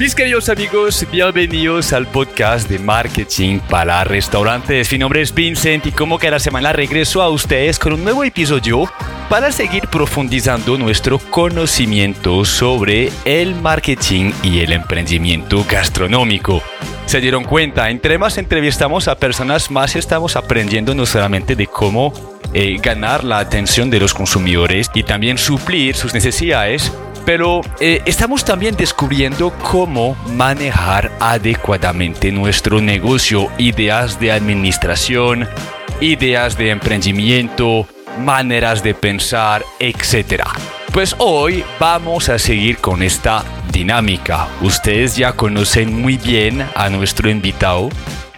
Mis queridos amigos, bienvenidos al podcast de marketing para restaurantes. Mi nombre es Vincent y como cada semana regreso a ustedes con un nuevo episodio para seguir profundizando nuestro conocimiento sobre el marketing y el emprendimiento gastronómico. Se dieron cuenta, entre más entrevistamos a personas, más estamos aprendiendo no solamente de cómo eh, ganar la atención de los consumidores y también suplir sus necesidades, pero eh, estamos también descubriendo cómo manejar adecuadamente nuestro negocio, ideas de administración, ideas de emprendimiento, maneras de pensar, etc. Pues hoy vamos a seguir con esta dinámica. Ustedes ya conocen muy bien a nuestro invitado,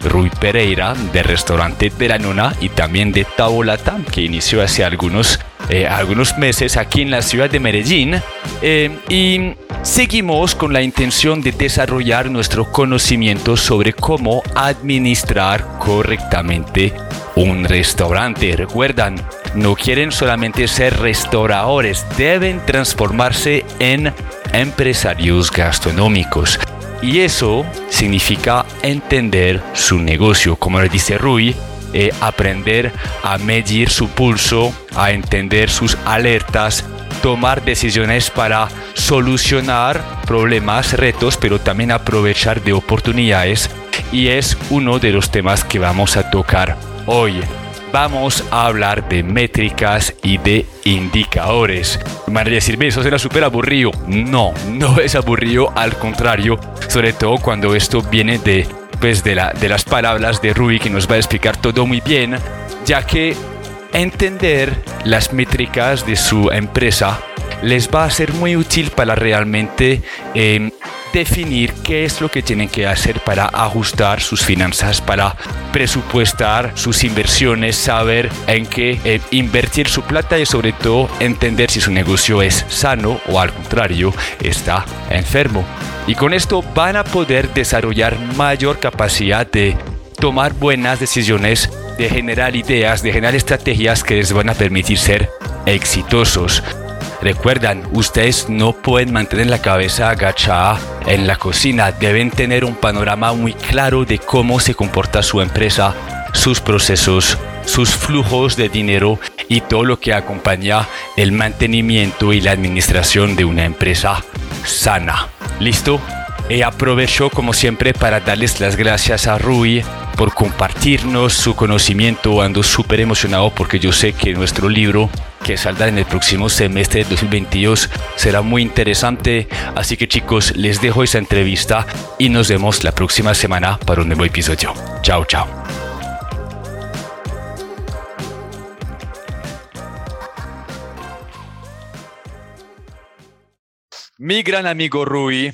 Rui Pereira, de Restaurante de la Nona y también de Taolatam, que inició hace algunos eh, algunos meses aquí en la ciudad de Medellín eh, y seguimos con la intención de desarrollar nuestro conocimiento sobre cómo administrar correctamente un restaurante. Recuerdan, no quieren solamente ser restauradores, deben transformarse en empresarios gastronómicos. Y eso significa entender su negocio, como le dice Rui, eh, aprender a medir su pulso, a entender sus alertas, tomar decisiones para solucionar problemas, retos, pero también aprovechar de oportunidades. Y es uno de los temas que vamos a tocar hoy. Vamos a hablar de métricas y de indicadores. Me decir, eso será súper aburrido. No, no es aburrido, al contrario, sobre todo cuando esto viene de de, la, de las palabras de Rui que nos va a explicar todo muy bien, ya que entender las métricas de su empresa les va a ser muy útil para realmente em, definir qué es lo que tienen que hacer para ajustar sus finanzas, para presupuestar sus inversiones, saber en qué invertir su plata y sobre todo entender si su negocio es sano o al contrario está enfermo. Y con esto van a poder desarrollar mayor capacidad de tomar buenas decisiones, de generar ideas, de generar estrategias que les van a permitir ser exitosos. Recuerdan, ustedes no pueden mantener la cabeza agachada en la cocina, deben tener un panorama muy claro de cómo se comporta su empresa, sus procesos, sus flujos de dinero y todo lo que acompaña el mantenimiento y la administración de una empresa sana. ¿Listo? Y aprovecho como siempre para darles las gracias a Rui por compartirnos su conocimiento. Ando súper emocionado porque yo sé que nuestro libro que saldrá en el próximo semestre de 2022 será muy interesante. Así que chicos, les dejo esa entrevista y nos vemos la próxima semana para un nuevo episodio. Chao, chao. Mi gran amigo Rui,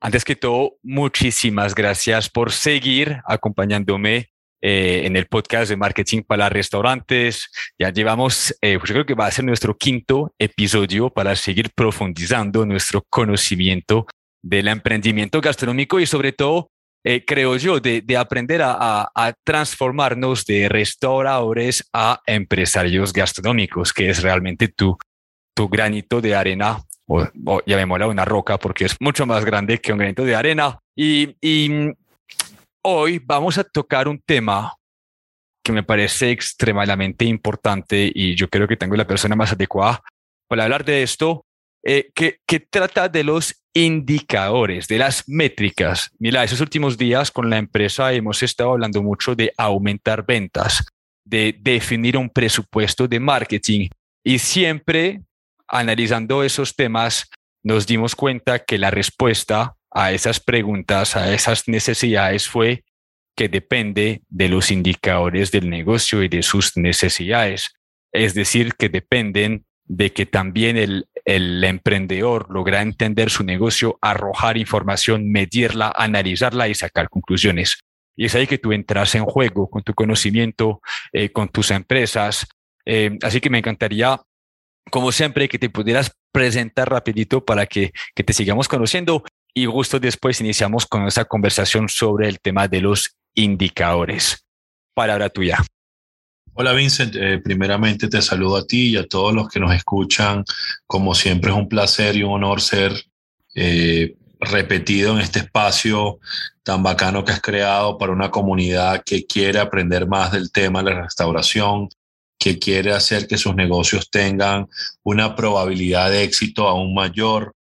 antes que todo, muchísimas gracias por seguir acompañándome eh, en el podcast de marketing para restaurantes. Ya llevamos, eh, pues yo creo que va a ser nuestro quinto episodio para seguir profundizando nuestro conocimiento del emprendimiento gastronómico y sobre todo, eh, creo yo, de, de aprender a, a, transformarnos de restauradores a empresarios gastronómicos, que es realmente tu, tu granito de arena o, ya me mola una roca porque es mucho más grande que un granito de arena. Y, y hoy vamos a tocar un tema que me parece extremadamente importante y yo creo que tengo la persona más adecuada para hablar de esto, eh, que, que, trata de los indicadores, de las métricas. Mira, esos últimos días con la empresa hemos estado hablando mucho de aumentar ventas, de definir un presupuesto de marketing y siempre analizando esos temas, nos dimos cuenta que la respuesta a esas preguntas, a esas necesidades fue que depende de los indicadores del negocio y de sus necesidades. Es decir, que dependen de que también el, emprendedor logra entender su negocio, arrojar información, medirla, analizarla y sacar conclusiones. Y es ahí que tú entras en juego con tu conocimiento, eh, con tus empresas. Eh, así que me encantaría como siempre, que te pudieras presentar rapidito para que, que te sigamos conociendo y justo después iniciamos con esa conversación sobre el tema de los indicadores. Palabra tuya. Hola Vincent, eh, primeramente te saludo a ti y a todos los que nos escuchan. Como siempre es un placer y un honor ser eh, repetido en este espacio tan bacano que has creado para una comunidad que quiere aprender más del tema de la restauración, que quiere hacer que sus negocios tengan una probabilidad de éxito aún mayor.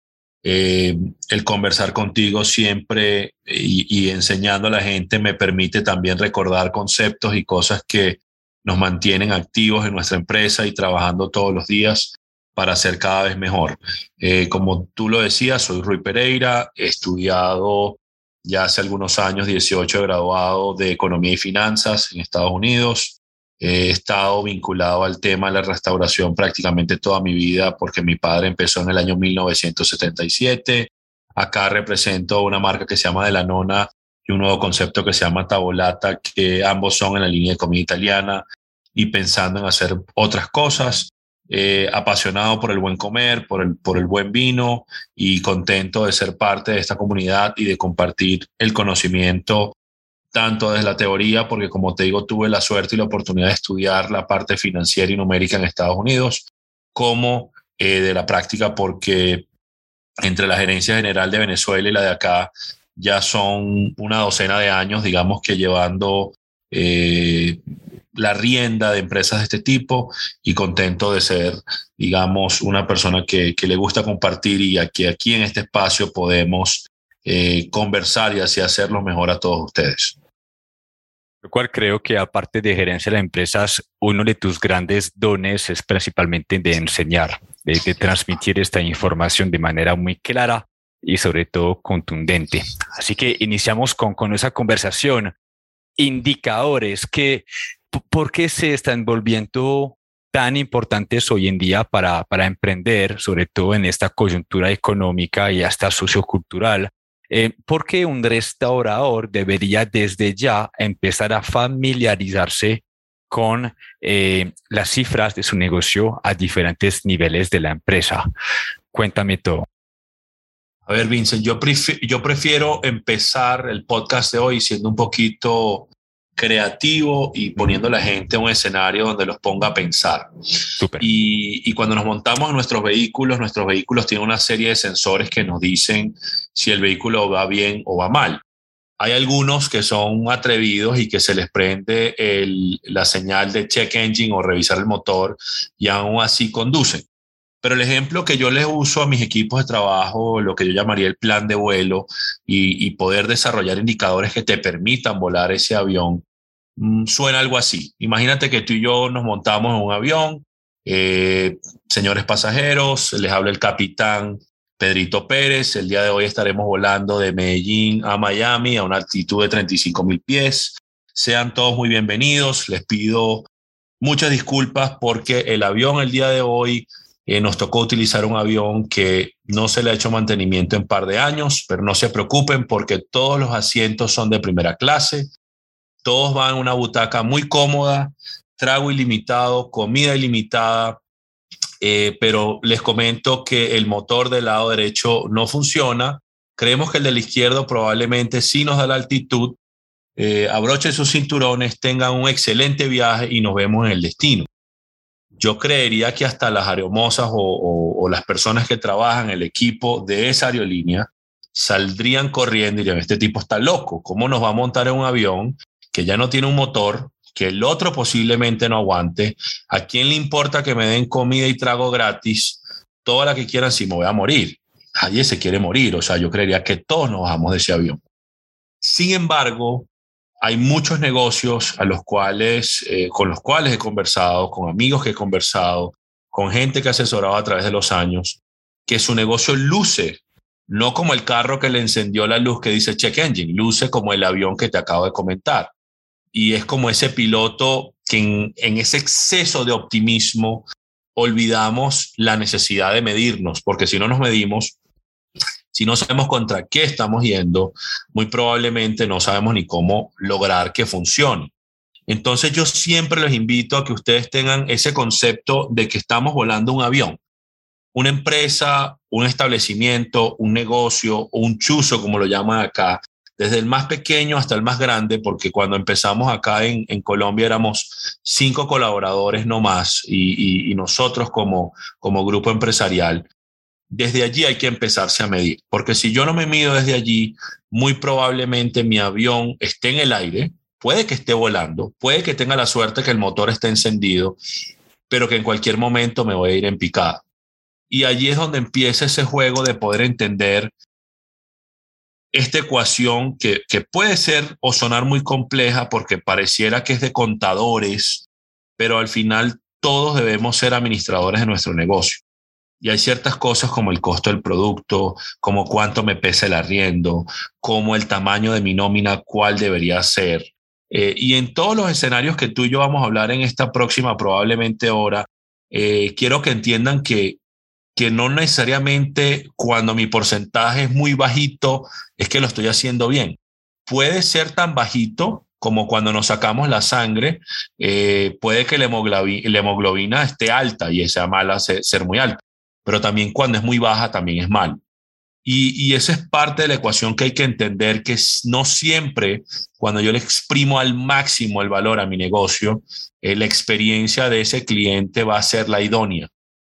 Eh, el conversar contigo siempre y, enseñando a la gente me permite también recordar conceptos y cosas que nos mantienen activos en nuestra empresa y trabajando todos los días para ser cada vez mejor. Eh, como tú lo decías, soy Rui Pereira, he estudiado ya hace algunos años, 18 graduado de Economía y Finanzas en Estados Unidos. He estado vinculado al tema de la restauración prácticamente toda mi vida porque mi padre empezó en el año 1977. Acá represento una marca que se llama De la Nona y un nuevo concepto que se llama Tavolata, que ambos son en la línea de comida italiana y pensando en hacer otras cosas. Apasionado por el buen comer, por el, por el buen vino y contento de ser parte de esta comunidad y de compartir el conocimiento tanto desde la teoría, porque como te digo, tuve la suerte y la oportunidad de estudiar la parte financiera y numérica en Estados Unidos, como eh, de la práctica, porque entre la gerencia general de Venezuela y la de acá ya son una docena de años, digamos que llevando eh, la rienda de empresas de este tipo y contento de ser, digamos, una persona que, le gusta compartir y que aquí en este espacio podemos eh, conversar y así hacerlo mejor a todos ustedes. Lo cual creo que aparte de gerencia de empresas, uno de tus grandes dones es principalmente de enseñar, de, de transmitir esta información de manera muy clara y sobre todo contundente. Así que iniciamos con, con esa conversación indicadores que ¿por qué se están volviendo tan importantes hoy en día para, para emprender, sobre todo en esta coyuntura económica y hasta sociocultural? Eh, ¿Por qué un restaurador debería desde ya empezar a familiarizarse con eh, las cifras de su negocio a diferentes niveles de la empresa? Cuéntame todo. A ver, Vincent, yo prefiero empezar el podcast de hoy siendo un poquito creativo y poniendo a la gente en un escenario donde los ponga a pensar. Y, y, cuando nos montamos en nuestros vehículos, nuestros vehículos tienen una serie de sensores que nos dicen si el vehículo va bien o va mal. Hay algunos que son atrevidos y que se les prende el, la señal de check engine o revisar el motor y aún así conducen. Pero el ejemplo que yo les uso a mis equipos de trabajo, lo que yo llamaría el plan de vuelo y, poder desarrollar indicadores que te permitan volar ese avión, Mm, suena algo así. Imagínate que tú y yo nos montamos en un avión, eh, señores pasajeros, les habla el capitán Pedrito Pérez. El día de hoy estaremos volando de Medellín a Miami a una altitud de 35 mil pies. Sean todos muy bienvenidos. Les pido muchas disculpas porque el avión el día de hoy eh, nos tocó utilizar un avión que no se le ha hecho mantenimiento en par de años, pero no se preocupen porque todos los asientos son de primera clase. Todos van en una butaca muy cómoda, trago ilimitado, comida ilimitada, eh, pero les comento que el motor del lado derecho no funciona. Creemos que el del izquierdo probablemente sí nos da la altitud. Eh, abrochen sus cinturones, tengan un excelente viaje y nos vemos en el destino. Yo creería que hasta las aeromosas o, o las personas que trabajan el equipo de esa aerolínea saldrían corriendo y dirían, este tipo está loco, ¿cómo nos va a montar en un avión que ya no tiene un motor, que el otro posiblemente no aguante. ¿A quién le importa que me den comida y trago gratis? Toda la que quieran si me voy a morir. Nadie se quiere morir. O sea, yo creería que todos nos bajamos de ese avión. Sin embargo, hay muchos negocios a los cuales, eh, con los cuales he conversado, con amigos que he conversado, con gente que ha asesorado a través de los años, que su negocio luce no como el carro que le encendió la luz que dice check engine, luce como el avión que te acabo de comentar. Y es como ese piloto que en, ese exceso de optimismo olvidamos la necesidad de medirnos, porque si no nos medimos, si no sabemos contra qué estamos yendo, muy probablemente no sabemos ni cómo lograr que funcione. Entonces yo siempre les invito a que ustedes tengan ese concepto de que estamos volando un avión. Una empresa, un establecimiento, un negocio, un chuzo, como lo llaman acá, desde el más pequeño hasta el más grande, porque cuando empezamos acá en, en Colombia éramos cinco colaboradores no más y, nosotros como grupo empresarial. Desde allí hay que empezarse a medir, porque si yo no me mido desde allí, muy probablemente mi avión esté en el aire, puede que esté volando, puede que tenga la suerte que el motor esté encendido, pero que en cualquier momento me voy a ir en picada. Y allí es donde empieza ese juego de poder entender esta ecuación que, que puede ser o sonar muy compleja porque pareciera que es de contadores, pero al final todos debemos ser administradores de nuestro negocio. Y hay ciertas cosas como el costo del producto, como cuánto me pesa el arriendo, como el tamaño de mi nómina, cuál debería ser. Eh, y en todos los escenarios que tú y yo vamos a hablar en esta próxima probablemente hora, eh, quiero que entiendan que, que no necesariamente cuando mi porcentaje es muy bajito es que lo estoy haciendo bien. Puede ser tan bajito como cuando nos sacamos la sangre, eh, puede que la hemoglobina, esté alta y sea mala ser muy alta pero también cuando es muy baja también es mal. Y, y esa es parte de la ecuación que hay que entender, que no siempre cuando yo le exprimo al máximo el valor a mi negocio, eh, la experiencia de ese cliente va a ser la idónea,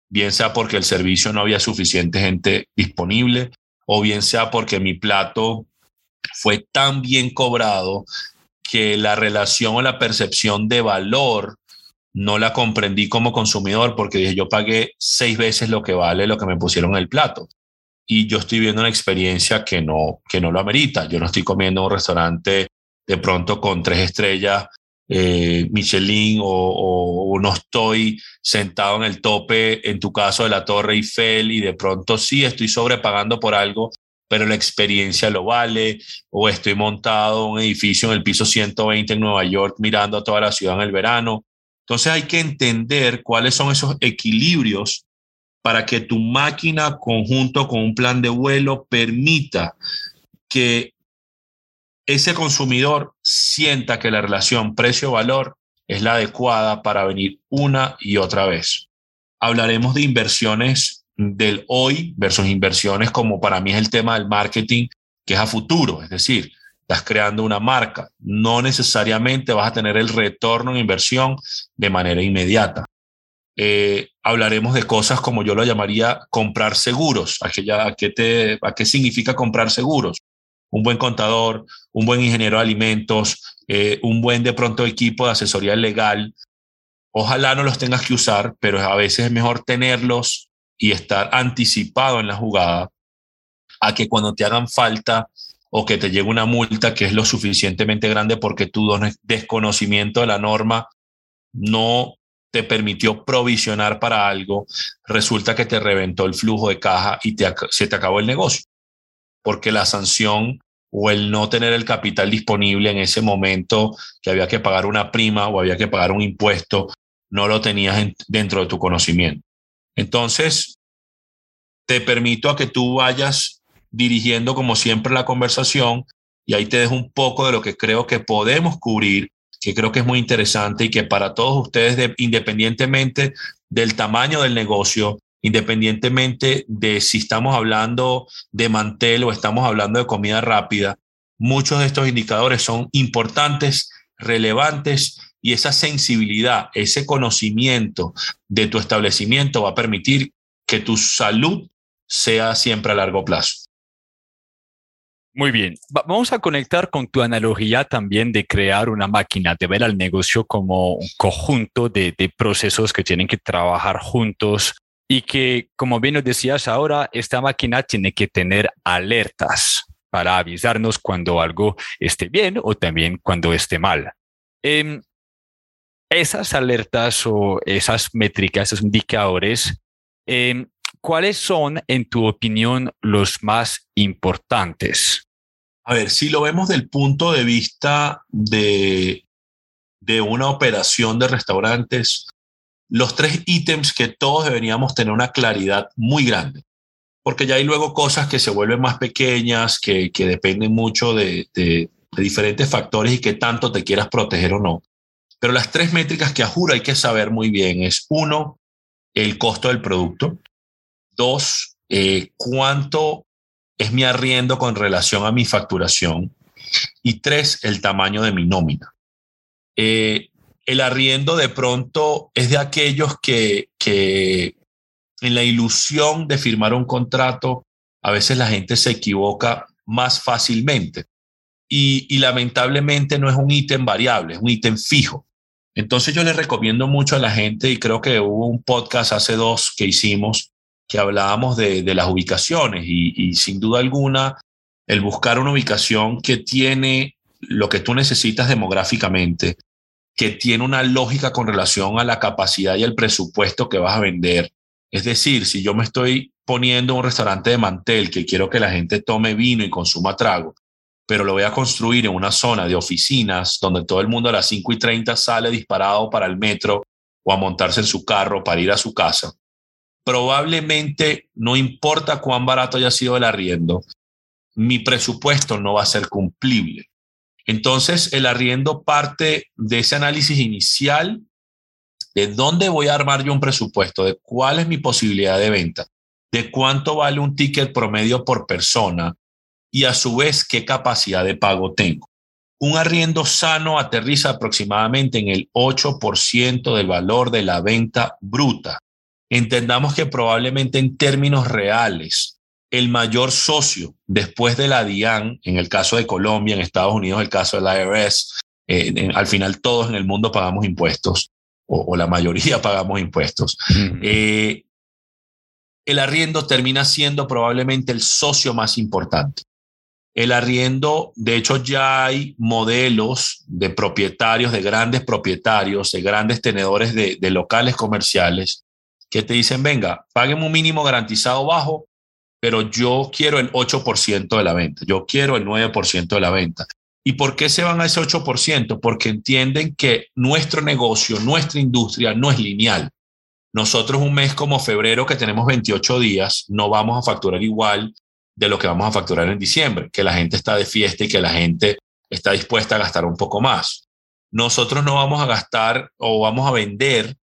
bien sea porque el servicio no había suficiente gente disponible o bien sea porque mi plato fue tan bien cobrado que la relación o la percepción de valor no la comprendí como consumidor porque dije, yo pagué seis veces lo que vale lo que me pusieron en el plato. Y yo estoy viendo una experiencia que no, que no lo amerita. Yo no estoy comiendo en un restaurante de pronto con tres estrellas eh, Michelin o, o, no estoy sentado en el tope, en tu caso, de la Torre Eiffel y de pronto sí estoy sobrepagando por algo, pero la experiencia lo vale, o estoy montado en un edificio en el piso 120 en Nueva York mirando a toda la ciudad en el verano. Entonces hay que entender cuáles son esos equilibrios para que tu máquina conjunto con un plan de vuelo permita que ese consumidor sienta que la relación precio-valor es la adecuada para venir una y otra vez. Hablaremos de inversiones del hoy versus inversiones como para mí es el tema del marketing, que es a futuro, es decir, estás creando una marca. No necesariamente vas a tener el retorno en inversión de manera inmediata. Eh, hablaremos de cosas como yo lo llamaría comprar seguros. ¿A qué, te, ¿A qué significa comprar seguros? Un buen contador, un buen ingeniero de alimentos, eh, un buen de pronto equipo de asesoría legal. Ojalá no los tengas que usar, pero a veces es mejor tenerlos y estar anticipado en la jugada a que cuando te hagan falta o que te llegue una multa que es lo suficientemente grande porque tu desconocimiento de la norma no te permitió provisionar para algo, resulta que te reventó el flujo de caja y te, se te acabó el negocio. Porque la sanción o el no tener el capital disponible en ese momento que había que pagar una prima o había que pagar un impuesto, no lo tenías dentro de tu conocimiento. Entonces, te permito a que tú vayas dirigiendo como siempre la conversación y ahí te dejo un poco de lo que creo que podemos cubrir, que creo que es muy interesante y que para todos ustedes, independientemente del tamaño del negocio, independientemente de si estamos hablando de mantel o estamos hablando de comida rápida, muchos de estos indicadores son importantes, relevantes y esa sensibilidad, ese conocimiento de tu establecimiento va a permitir que tu salud sea siempre a largo plazo. Muy bien, vamos a conectar con tu analogía también de crear una máquina, de ver al negocio como un conjunto de, procesos que tienen que trabajar juntos y que, como bien nos decías ahora, esta máquina tiene que tener alertas para avisarnos cuando algo esté bien o también cuando esté mal. Em, esas alertas o esas métricas, esos indicadores, em, ¿cuáles son, en tu opinión, los más importantes? A ver, si lo vemos del punto de vista de, de una operación de restaurantes, los tres ítems que todos deberíamos tener una claridad muy grande, porque ya hay luego cosas que se vuelven más pequeñas, que, que dependen mucho de, de, diferentes factores y que tanto te quieras proteger o no. Pero las tres métricas que a juro hay que saber muy bien es uno, el costo del producto. Dos, eh, cuánto es mi arriendo con relación a mi facturación. Y tres, el tamaño de mi nómina. Eh, el arriendo de pronto es de aquellos que, que en la ilusión de firmar un contrato, a veces la gente se equivoca más fácilmente. Y, y lamentablemente no es un ítem variable, es un ítem fijo. Entonces yo les recomiendo mucho a la gente, y creo que hubo un podcast hace dos que hicimos, que hablábamos de, de las ubicaciones, y, y sin duda alguna, el buscar una ubicación que tiene lo que tú necesitas demográficamente, que tiene una lógica con relación a la capacidad y el presupuesto que vas a vender. Es decir, si yo me estoy poniendo un restaurante de mantel que quiero que la gente tome vino y consuma trago, pero lo voy a construir en una zona de oficinas donde todo el mundo a las 5 y 30 sale disparado para el metro o a montarse en su carro para ir a su casa, probablemente no importa cuán barato haya sido el arriendo, mi presupuesto no va a ser cumplible. Entonces, el arriendo parte de ese análisis inicial de dónde voy a armar yo un presupuesto, de cuál es mi posibilidad de venta, de cuánto vale un ticket promedio por persona y a su vez qué capacidad de pago tengo. Un arriendo sano aterriza aproximadamente en el 8% del valor de la venta bruta. Entendamos que probablemente en términos reales, el mayor socio después de la DIAN, en el caso de Colombia, en Estados Unidos, el caso del IRS, eh, al final todos en el mundo pagamos impuestos, o, la mayoría pagamos impuestos. Eh, el arriendo termina siendo probablemente el socio más importante. El arriendo, de hecho, ya hay modelos de propietarios, de grandes propietarios, de grandes tenedores de, de locales comerciales que te dicen, venga, paguen un mínimo garantizado bajo pero yo quiero el 8% de la venta, yo quiero el 9% de la venta. ¿Y por qué se van a ese 8%? Porque entienden que nuestro negocio, nuestra industria no es lineal. Nosotros un mes como febrero que tenemos 28 días, no vamos a facturar igual de lo que vamos a facturar en diciembre, que la gente está de fiesta y que la gente está dispuesta a gastar un poco más. Nosotros no vamos a gastar o vamos a vender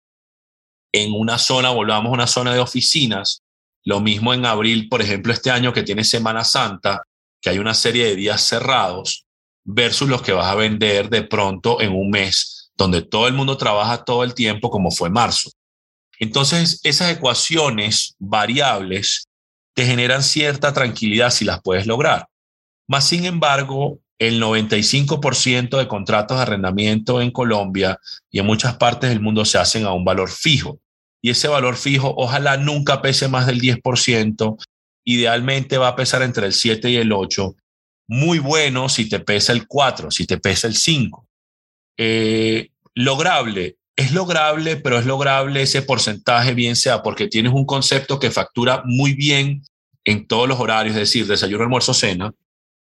en una zona, volvamos a una zona de oficinas, lo mismo en abril, por ejemplo, este año que tiene Semana Santa, que hay una serie de días cerrados, versus los que vas a vender de pronto en un mes donde todo el mundo trabaja todo el tiempo, como fue marzo. Entonces, esas ecuaciones variables te generan cierta tranquilidad si las puedes lograr. Más sin embargo, el 95% de contratos de arrendamiento en Colombia y en muchas partes del mundo se hacen a un valor fijo y ese valor fijo ojalá nunca pese más del 10%, idealmente va a pesar entre el 7 y el 8, muy bueno si te pesa el 4, si te pesa el 5. Eh, lograble, es lograble, pero es lograble ese porcentaje, bien sea porque tienes un concepto que factura muy bien en todos los horarios, es decir, desayuno, almuerzo, cena,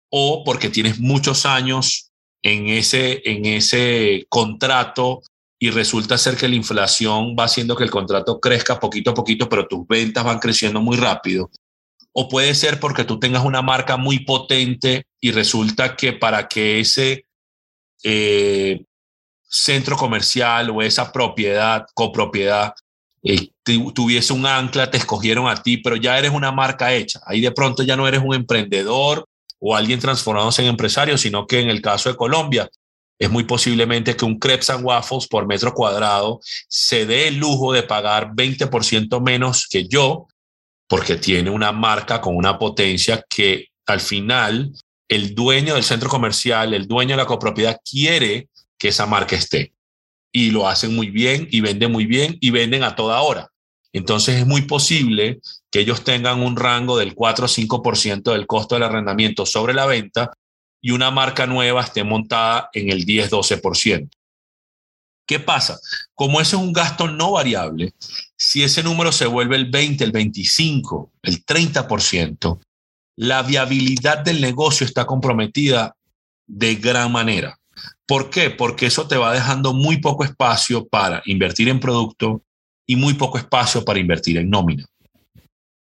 o porque tienes muchos años en ese, en ese contrato y resulta ser que la inflación va haciendo que el contrato crezca poquito a poquito, pero tus ventas van creciendo muy rápido. O puede ser porque tú tengas una marca muy potente y resulta que para que ese eh, centro comercial o esa propiedad, copropiedad, eh, tuviese un ancla, te escogieron a ti, pero ya eres una marca hecha. Ahí de pronto ya no eres un emprendedor o alguien transformándose en empresario, sino que en el caso de Colombia, es muy posiblemente que un Crepes and Waffles por metro cuadrado se dé el lujo de pagar 20% menos que yo, porque tiene una marca con una potencia que al final el dueño del centro comercial, el dueño de la copropiedad quiere que esa marca esté. Y lo hacen muy bien y venden muy bien y venden a toda hora. Entonces es muy posible que ellos tengan un rango del 4 o 5% del costo del arrendamiento sobre la venta y una marca nueva esté montada en el 10-12%. ¿Qué pasa? Como ese es un gasto no variable, si ese número se vuelve el 20, el 25, el 30%, la viabilidad del negocio está comprometida de gran manera. ¿Por qué? Porque eso te va dejando muy poco espacio para invertir en producto y muy poco espacio para invertir en nómina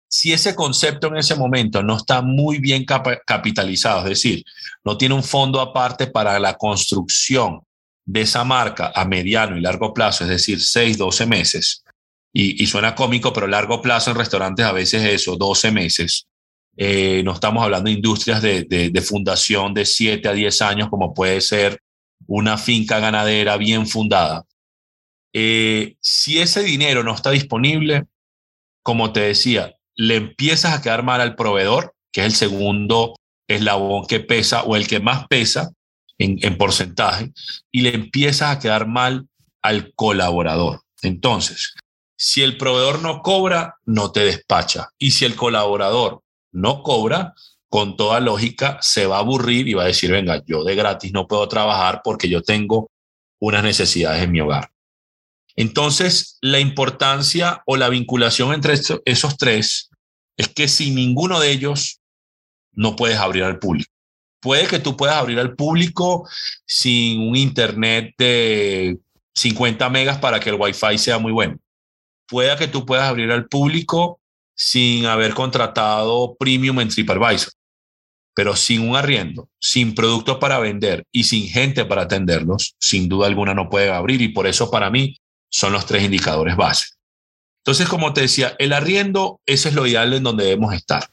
si ese concepto en ese momento no está muy bien capitalizado, es decir, no tiene un fondo aparte para la construcción de esa marca a mediano y largo plazo, es decir, 6, 12 meses, y, suena cómico, pero largo plazo en restaurantes a veces es eso, 12 meses. Eh, no estamos hablando de industrias de, fundación de 7 a 10 años, como puede ser una finca ganadera bien fundada. Eh, si ese dinero no está disponible, como te decía, le empiezas a quedar mal al proveedor, que es el segundo eslabón que pesa o el que más pesa en, en porcentaje, y le empiezas a quedar mal al colaborador. Entonces, si el proveedor no cobra, no te despacha. Y si el colaborador no cobra, con toda lógica se va a aburrir y va a decir, venga, yo de gratis no puedo trabajar porque yo tengo unas necesidades en mi hogar. Entonces, la importancia o la vinculación entre esos tres es que sin ninguno de ellos no puedes abrir al público. Puede que tú puedas abrir al público sin un internet de 50 megas para que el Wi-Fi sea muy bueno. Puede que tú puedas abrir al público sin haber contratado premium en TripAdvisor pero sin un arriendo, sin productos para vender y sin gente para atenderlos, sin duda alguna no puede abrir y por eso para mí son los tres indicadores base. Entonces, como te decía, el arriendo, ese es lo ideal en donde debemos estar.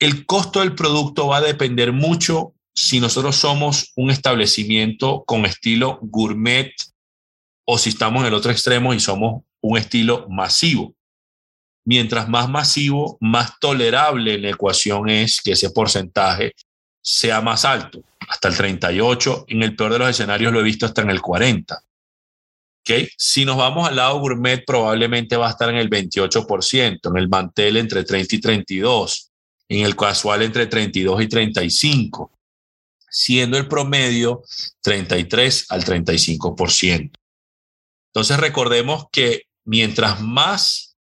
El costo del producto va a depender mucho si nosotros somos un establecimiento con estilo gourmet o si estamos en el otro extremo y somos un estilo masivo mientras más masivo, más tolerable en la ecuación es que ese porcentaje sea más alto, hasta el 38, en el peor de los escenarios lo he visto hasta en el 40. Si nos vamos al lado gourmet, probablemente va a estar en el 28%, en el mantel entre 30 y 32, en el casual entre 32 y 35, siendo el promedio 33 al 35%. Entonces recordemos que mientras más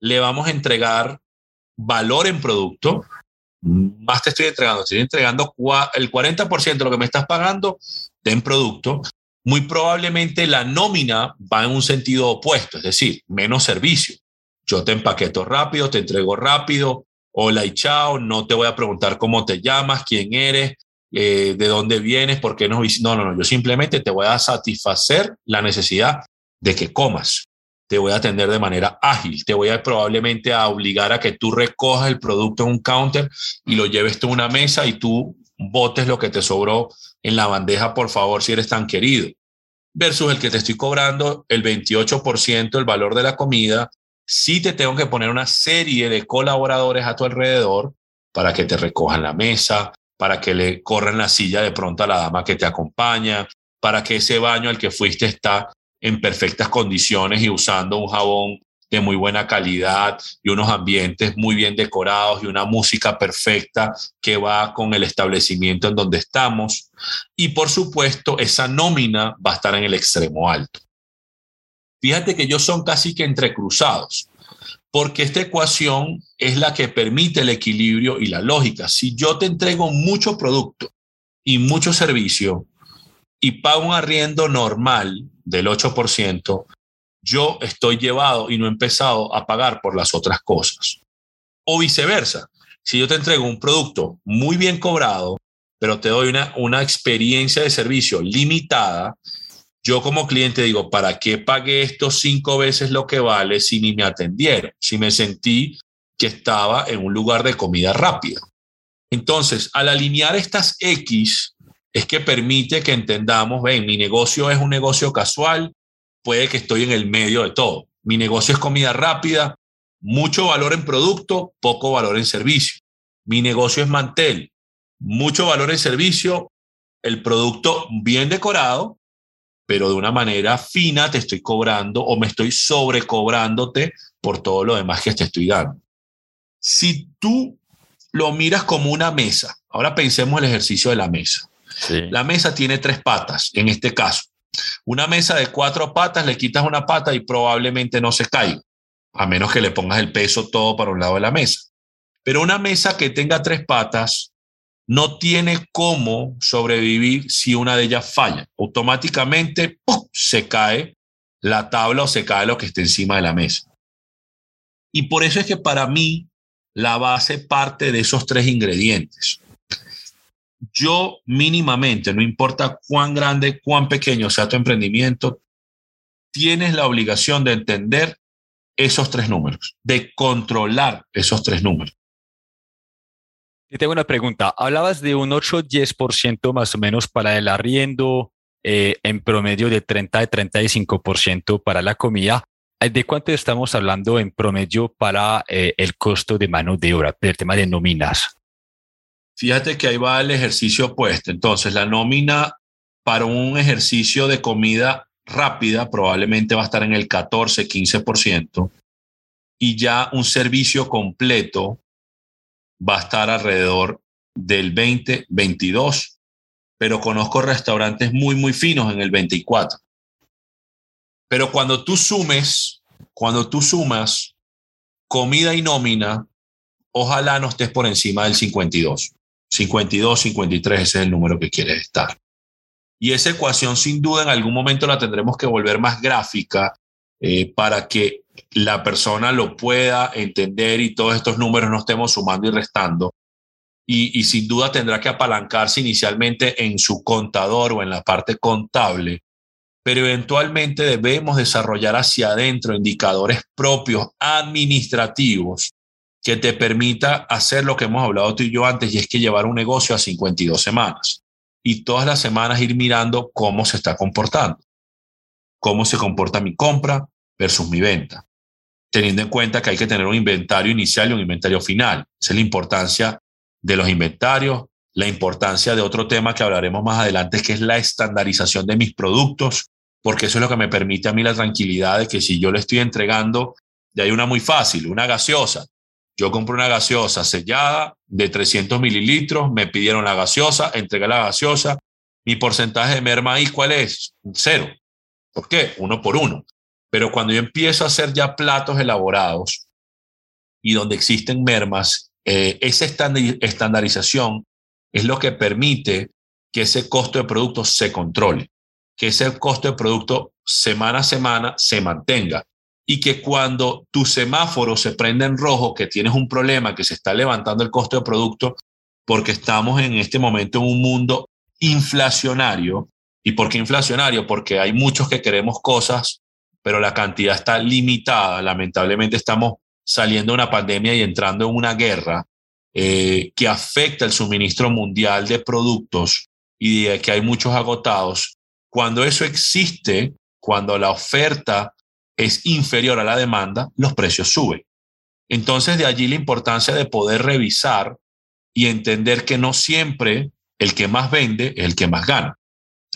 le vamos a entregar valor en producto, más te estoy entregando, estoy entregando el 40% de lo que me estás pagando en producto, muy probablemente la nómina va en un sentido opuesto, es decir, menos servicio. Yo te empaqueto rápido, te entrego rápido, hola y chao, no te voy a preguntar cómo te llamas, quién eres, eh, de dónde vienes, por qué no No, no, no, yo simplemente te voy a satisfacer la necesidad de que comas. Te voy a atender de manera ágil, te voy a probablemente a obligar a que tú recojas el producto en un counter y lo lleves a una mesa y tú botes lo que te sobró en la bandeja, por favor, si eres tan querido. Versus el que te estoy cobrando el 28% del valor de la comida, sí te tengo que poner una serie de colaboradores a tu alrededor para que te recojan la mesa, para que le corran la silla de pronto a la dama que te acompaña, para que ese baño al que fuiste está en perfectas condiciones y usando un jabón de muy buena calidad y unos ambientes muy bien decorados y una música perfecta que va con el establecimiento en donde estamos. Y por supuesto, esa nómina va a estar en el extremo alto. Fíjate que ellos son casi que entrecruzados, porque esta ecuación es la que permite el equilibrio y la lógica. Si yo te entrego mucho producto y mucho servicio y pago un arriendo normal, del 8%, yo estoy llevado y no he empezado a pagar por las otras cosas. O viceversa, si yo te entrego un producto muy bien cobrado, pero te doy una, una experiencia de servicio limitada, yo como cliente digo, ¿para qué pagué esto cinco veces lo que vale si ni me atendieron? Si me sentí que estaba en un lugar de comida rápida. Entonces, al alinear estas X, es que permite que entendamos, ven, mi negocio es un negocio casual, puede que estoy en el medio de todo. Mi negocio es comida rápida, mucho valor en producto, poco valor en servicio. Mi negocio es mantel, mucho valor en servicio, el producto bien decorado, pero de una manera fina te estoy cobrando o me estoy sobrecobrándote por todo lo demás que te estoy dando. Si tú lo miras como una mesa, ahora pensemos el ejercicio de la mesa. La mesa tiene tres patas, en este caso. Una mesa de cuatro patas, le quitas una pata y probablemente no se caiga, a menos que le pongas el peso todo para un lado de la mesa. Pero una mesa que tenga tres patas no tiene cómo sobrevivir si una de ellas falla. Automáticamente se cae la tabla o se cae lo que esté encima de la mesa. Y por eso es que para mí la base parte de esos tres ingredientes yo mínimamente, no importa cuán grande, cuán pequeño sea tu emprendimiento, tienes la obligación de entender esos tres números, de controlar esos tres números. Y tengo una pregunta. Hablabas de un 8-10% más o menos para el arriendo, eh, en promedio de 30-35% para la comida. ¿De cuánto estamos hablando en promedio para eh, el costo de mano de obra, el tema de nóminas? Fíjate que ahí va el ejercicio opuesto. Entonces, la nómina para un ejercicio de comida rápida probablemente va a estar en el 14, 15% y ya un servicio completo va a estar alrededor del 20, 22, pero conozco restaurantes muy, muy finos en el 24. Pero cuando tú sumes, cuando tú sumas comida y nómina, ojalá no estés por encima del 52. 52, 53, ese es el número que quieres estar. Y esa ecuación sin duda en algún momento la tendremos que volver más gráfica eh, para que la persona lo pueda entender y todos estos números no estemos sumando y restando. Y, y, sin duda tendrá que apalancarse inicialmente en su contador o en la parte contable, pero eventualmente debemos desarrollar hacia adentro indicadores propios administrativos que te permita hacer lo que hemos hablado tú y yo antes, y es que llevar un negocio a 52 semanas. Y todas las semanas ir mirando cómo se está comportando, cómo se comporta mi compra versus mi venta, teniendo en cuenta que hay que tener un inventario inicial y un inventario final. Esa es la importancia de los inventarios, la importancia de otro tema que hablaremos más adelante, que es la estandarización de mis productos, porque eso es lo que me permite a mí la tranquilidad de que si yo le estoy entregando, ya hay una muy fácil, una gaseosa, yo compré una gaseosa sellada de 300 mililitros, me pidieron la gaseosa, entregué la gaseosa. Mi porcentaje de merma ahí, ¿cuál es? Cero. ¿Por qué? Uno por uno. Pero cuando yo empiezo a hacer ya platos elaborados y donde existen mermas, eh, esa estandarización es lo que permite que ese costo de producto se controle, que ese costo de producto semana a semana se mantenga y que cuando tu semáforo se prende en rojo, que tienes un problema, que se está levantando el costo de producto, porque estamos en este momento en un mundo inflacionario. ¿Y por qué inflacionario? Porque hay muchos que queremos cosas, pero la cantidad está limitada. Lamentablemente estamos saliendo de una pandemia y entrando en una guerra eh, que afecta el suministro mundial de productos y de que hay muchos agotados. Cuando eso existe, cuando la oferta es inferior a la demanda, los precios suben. Entonces, de allí la importancia de poder revisar y entender que no siempre el que más vende es el que más gana.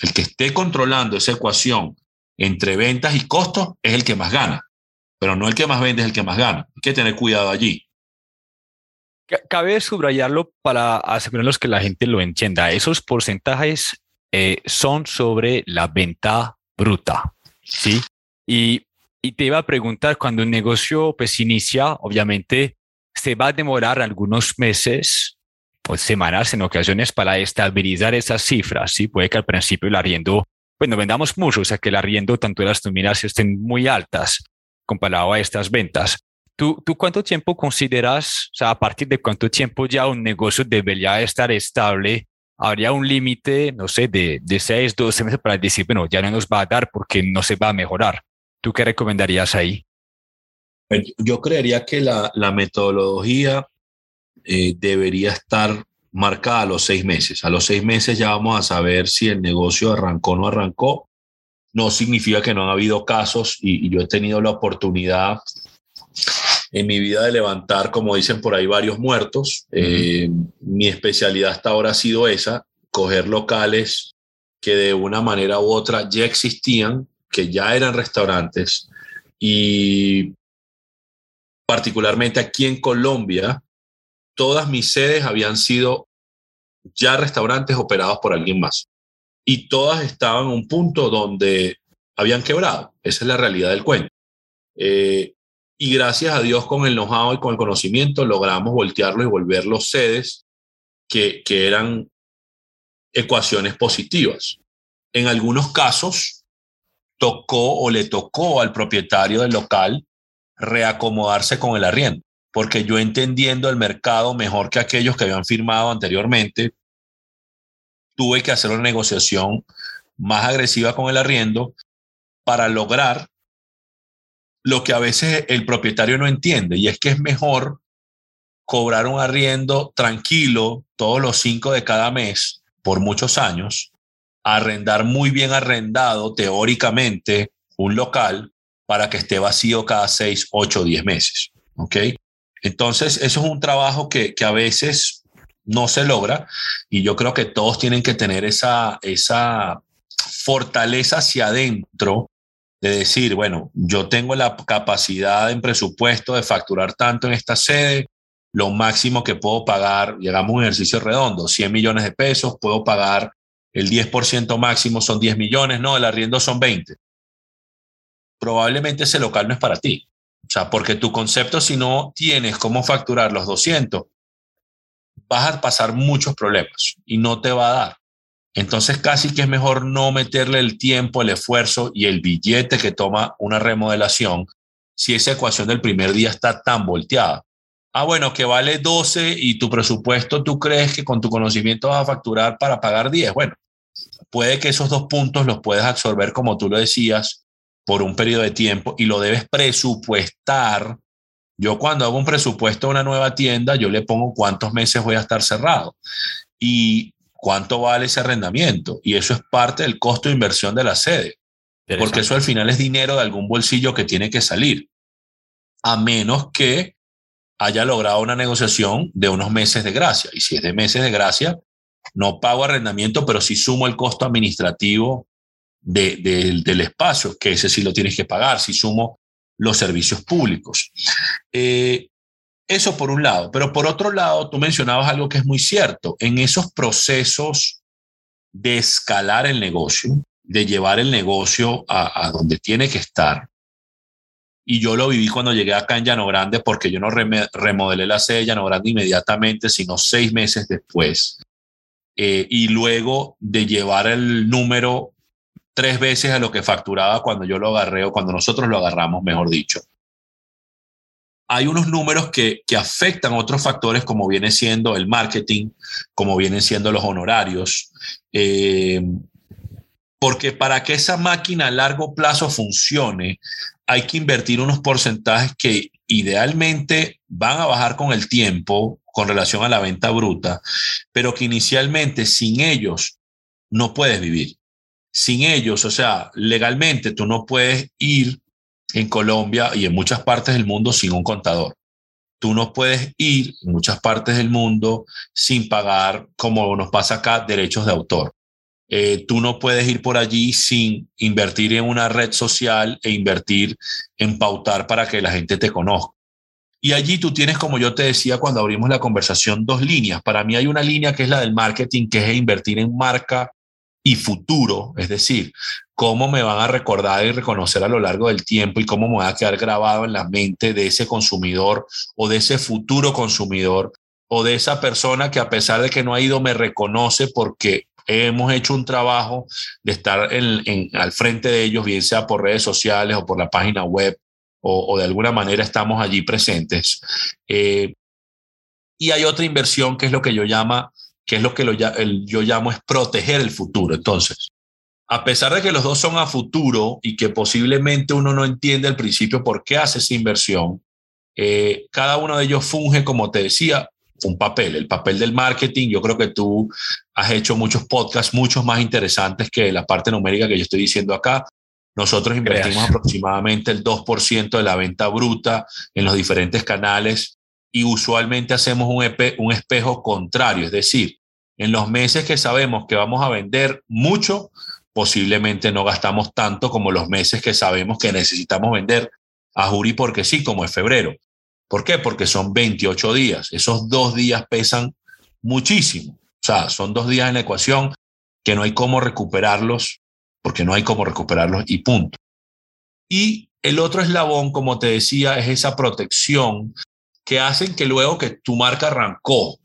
El que esté controlando esa ecuación entre ventas y costos es el que más gana, pero no el que más vende es el que más gana. Hay que tener cuidado allí. Cabe subrayarlo para asegurarnos que la gente lo entienda. Esos porcentajes eh, son sobre la venta bruta, ¿sí? Y y te iba a preguntar, cuando un negocio pues inicia, obviamente se va a demorar algunos meses o semanas en ocasiones para estabilizar esas cifras. Sí, puede que al principio el arriendo, bueno, vendamos mucho, o sea que el arriendo, tanto las nóminas estén muy altas comparado a estas ventas. ¿Tú, ¿Tú cuánto tiempo consideras, o sea, a partir de cuánto tiempo ya un negocio debería estar estable? ¿Habría un límite, no sé, de, de 6, 12 meses para decir, bueno, ya no nos va a dar porque no se va a mejorar? ¿Tú qué recomendarías ahí? Yo creería que la, metodología eh, debería estar marcada a los seis meses. A los seis meses ya vamos a saber si el negocio arrancó o no arrancó. No significa que no han habido casos y, yo he tenido la oportunidad en mi vida de levantar, como dicen por ahí, varios muertos. Eh, mi especialidad hasta ahora ha sido esa, coger locales que de una manera u otra ya existían, que ya eran restaurantes y particularmente aquí en Colombia, todas mis sedes habían sido ya restaurantes operados por alguien más. Y todas estaban en un punto donde habían quebrado. Esa es la realidad del cuento. Eh, y gracias a Dios con el know-how y con el conocimiento logramos voltearlo y volverlos sedes que, que eran ecuaciones positivas. En algunos casos, tocó o le tocó al propietario del local reacomodarse con el arriendo, porque yo entendiendo el mercado mejor que aquellos que habían firmado anteriormente, tuve que hacer una negociación más agresiva con el arriendo para lograr lo que a veces el propietario no entiende, y es que es mejor cobrar un arriendo tranquilo todos los cinco de cada mes por muchos años arrendar muy bien arrendado teóricamente un local para que esté vacío cada 6, 8, 10 meses. ¿Ok? Entonces, eso es un trabajo que, que a veces no se logra y yo creo que todos tienen que tener esa, esa fortaleza hacia adentro de decir, bueno, yo tengo la capacidad en presupuesto de facturar tanto en esta sede, lo máximo que puedo pagar, llegamos a un ejercicio redondo, 100 millones de pesos, puedo pagar el 10% máximo, son 10 millones, no, el arriendo son 20. Probablemente ese local no es para ti. O sea, porque tu concepto, si no tienes cómo facturar los 200, vas a pasar muchos problemas y no te va a dar. Entonces casi que es mejor no meterle el tiempo, el esfuerzo y el billete que toma una remodelación si esa ecuación del primer día está tan volteada. Ah, bueno, que vale 12 y tu presupuesto tú crees que con tu conocimiento vas a facturar para pagar 10. Bueno, puede que esos dos puntos los puedas absorber como tú lo decías por un periodo de tiempo y lo debes presupuestar. Yo cuando hago un presupuesto a una nueva tienda, yo le pongo cuántos meses voy a estar cerrado. Y cuánto vale ese arrendamiento. Y eso es parte del costo de inversión de la sede, porque eso al final es dinero de algún bolsillo que tiene que salir, a menos que haya logrado una negociación de unos meses de gracia. Y si es de meses de gracia, no pago arrendamiento, pero sí sumo el costo administrativo del espacio, que ese sí lo tienes que pagar, si sumo los servicios públicos. Eh, eso por un lado, pero por otro lado, tú mencionabas algo que es muy cierto. En esos procesos de escalar el negocio, de llevar el negocio a, donde tiene que estar, y yo lo viví cuando llegué acá en Llano Grande, porque yo no remodelé la sede de Llano Grande inmediatamente, sino seis meses después. Eh, y luego de llevar el número tres veces a lo que facturaba cuando yo lo agarré o cuando nosotros lo agarramos, mejor dicho hay unos números que, afectan otros factores como viene siendo el marketing, como vienen siendo los honorarios, eh, porque para que esa máquina a largo plazo funcione, hay que invertir unos porcentajes que idealmente van a bajar con el tiempo con relación a la venta bruta, pero que inicialmente sin ellos no puedes vivir. Sin ellos, o sea, legalmente tú no puedes ir en Colombia y en muchas partes del mundo sin un contador. Tú no puedes ir en muchas partes del mundo sin pagar, como nos pasa acá, derechos de autor. Eh, tú no puedes ir por allí sin invertir en una red social e invertir en pautar para que la gente te conozca. Y allí tú tienes, como yo te decía cuando abrimos la conversación, dos líneas. Para mí hay una línea que es la del marketing, que es invertir en marca y futuro, es decir, cómo me van a recordar y reconocer a lo largo del tiempo y cómo me va a quedar grabado en la mente de ese consumidor o de ese futuro consumidor o de esa persona que a pesar de que no ha ido me reconoce porque hemos hecho un trabajo de estar al frente de ellos, bien sea por redes sociales o por la página web o, de alguna manera estamos allí presentes. Eh, y hay otra inversión que es lo que yo llama que es lo que lo, yo llamo es proteger el futuro. Entonces, a pesar de que los dos son a futuro y que posiblemente uno no entiende al principio por qué hace esa inversión, eh, cada uno de ellos funge, como te decía, un papel, el papel del marketing. Yo creo que tú has hecho muchos podcasts, muchos más interesantes que la parte numérica que yo estoy diciendo acá. Nosotros invertimos aproximadamente el 2% de la venta bruta en los diferentes canales y usualmente hacemos un, un espejo contrario, es decir, en los meses que sabemos que vamos a vender mucho, posiblemente no gastamos tanto como los meses que sabemos que necesitamos vender a Juri porque sí, como es febrero. ¿Por qué? Porque son 28 días. Esos dos días pesan muchísimo. O sea, son dos días en la ecuación que no hay cómo recuperarlos, porque no hay cómo recuperarlos y punto. Y el otro eslabón, como te decía, es esa protección que hacen que luego que tu marca arrancó,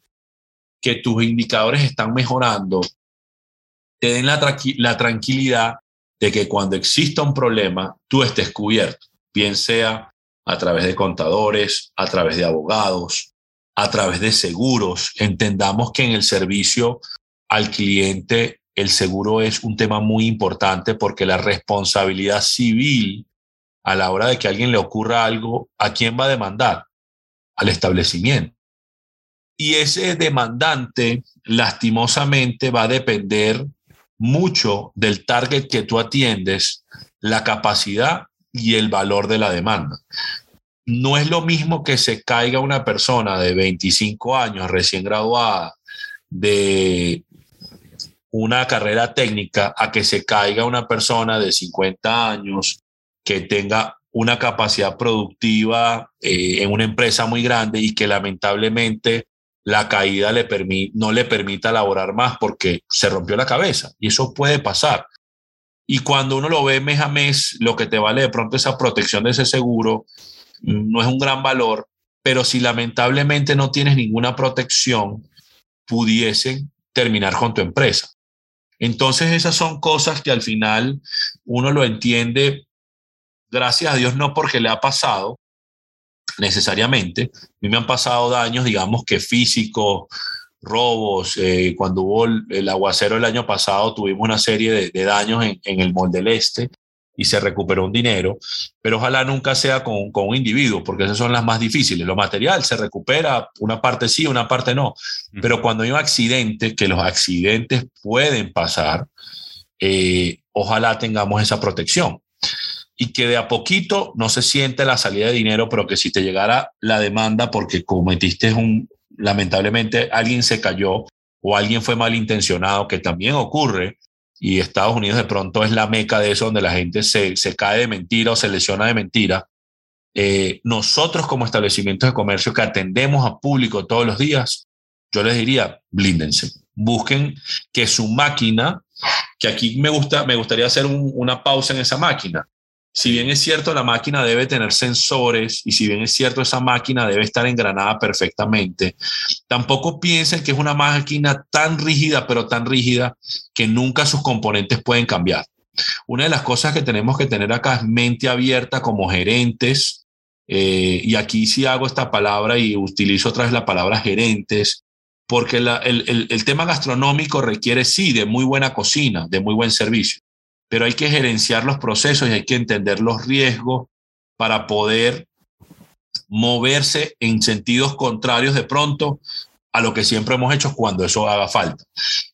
que tus indicadores están mejorando, te den la, la tranquilidad de que cuando exista un problema, tú estés cubierto, bien sea a través de contadores, a través de abogados, a través de seguros. Entendamos que en el servicio al cliente el seguro es un tema muy importante porque la responsabilidad civil a la hora de que alguien le ocurra algo, ¿a quién va a demandar? Al establecimiento. Y ese demandante, lastimosamente, va a depender mucho del target que tú atiendes, la capacidad y el valor de la demanda. No es lo mismo que se caiga una persona de 25 años recién graduada de una carrera técnica a que se caiga una persona de 50 años que tenga una capacidad productiva eh, en una empresa muy grande y que lamentablemente la caída le no le permita laborar más porque se rompió la cabeza. Y eso puede pasar. Y cuando uno lo ve mes a mes, lo que te vale de pronto esa protección de ese seguro mm, no es un gran valor, pero si lamentablemente no tienes ninguna protección, pudiesen terminar con tu empresa. Entonces esas son cosas que al final uno lo entiende, gracias a Dios, no porque le ha pasado necesariamente. A mí me han pasado daños, digamos que físicos, robos. Eh, cuando hubo el, aguacero el año pasado, tuvimos una serie de, daños en, en, el Mall del Este y se recuperó un dinero, pero ojalá nunca sea con, con, un individuo, porque esas son las más difíciles. Lo material se recupera, una parte sí, una parte no, pero cuando hay un accidente, que los accidentes pueden pasar, eh, ojalá tengamos esa protección y que de a poquito no se siente la salida de dinero, pero que si te llegara la demanda porque cometiste un, lamentablemente alguien se cayó o alguien fue malintencionado, que también ocurre, y Estados Unidos de pronto es la meca de eso, donde la gente se, se cae de mentira o se lesiona de mentira. Eh, nosotros como establecimientos de comercio que atendemos a público todos los días, yo les diría, blíndense, busquen que su máquina, que aquí me, gusta, me gustaría hacer una pausa en esa máquina, si bien es cierto, la máquina debe tener sensores y si bien es cierto, esa máquina debe estar engranada perfectamente, tampoco piensen que es una máquina tan rígida, pero tan rígida que nunca sus componentes pueden cambiar. Una de las cosas que tenemos que tener acá es mente abierta como gerentes, eh, y aquí sí hago esta palabra y utilizo otra vez la palabra gerentes, porque el, el tema gastronómico requiere sí de muy buena cocina, de muy buen servicio pero hay que gerenciar los procesos y hay que entender los riesgos para poder moverse en sentidos contrarios de pronto a lo que siempre hemos hecho cuando eso haga falta.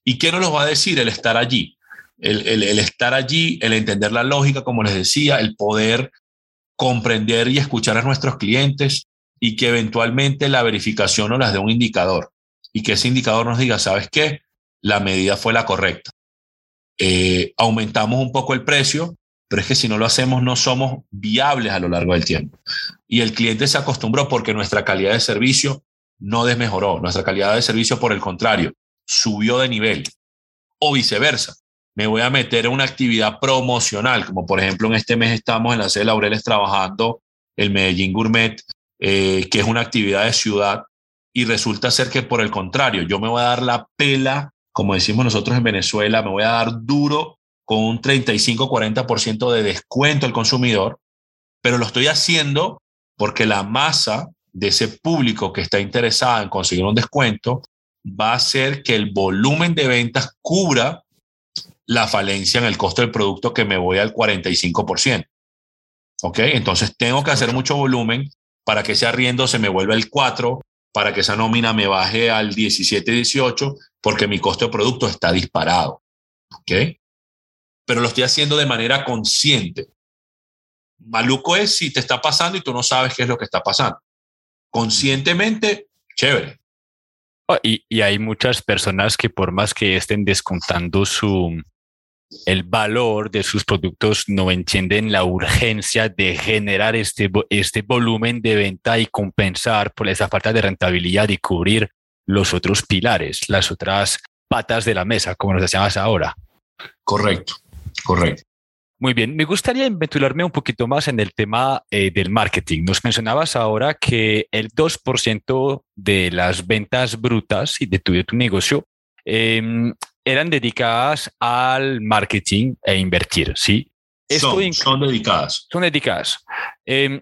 ¿Y qué nos va a decir? El estar allí. El, el, estar allí, el entender la lógica, como les decía, el poder comprender y escuchar a nuestros clientes y que eventualmente la verificación nos las dé un indicador y que ese indicador nos diga, ¿sabes qué? La medida fue la correcta. Eh, aumentamos un poco el precio, pero es que si no lo hacemos no somos viables a lo largo del tiempo. Y el cliente se acostumbró porque nuestra calidad de servicio no desmejoró, nuestra calidad de servicio por el contrario, subió de nivel o viceversa. Me voy a meter en una actividad promocional, como por ejemplo en este mes estamos en la sede de Laureles trabajando el Medellín Gourmet, eh, que es una actividad de ciudad, y resulta ser que por el contrario, yo me voy a dar la pela como decimos nosotros en Venezuela, me voy a dar duro con un 35-40% de descuento al consumidor, pero lo estoy haciendo porque la masa de ese público que está interesada en conseguir un descuento va a hacer que el volumen de ventas cubra la falencia en el costo del producto que me voy al 45%. ¿Ok? Entonces tengo que hacer mucho volumen para que ese arriendo se me vuelva el 4, para que esa nómina me baje al 17, 18, porque mi costo de producto está disparado. ¿Ok? Pero lo estoy haciendo de manera consciente. Maluco es si te está pasando y tú no sabes qué es lo que está pasando. Conscientemente, chévere. Oh, y, y hay muchas personas que por más que estén descontando su, el valor de sus productos no entienden la urgencia de generar este, este volumen de venta y compensar por esa falta de rentabilidad y cubrir los otros pilares, las otras patas de la mesa, como nos decíamos ahora. Correcto, correcto. Muy bien, me gustaría inventularme un poquito más en el tema eh, del marketing. Nos mencionabas ahora que el 2% de las ventas brutas y de tu, de tu negocio em, eran dedicadas al marketing e invertir, ¿sí? son, son, dedicadas. Son dedicadas. Em,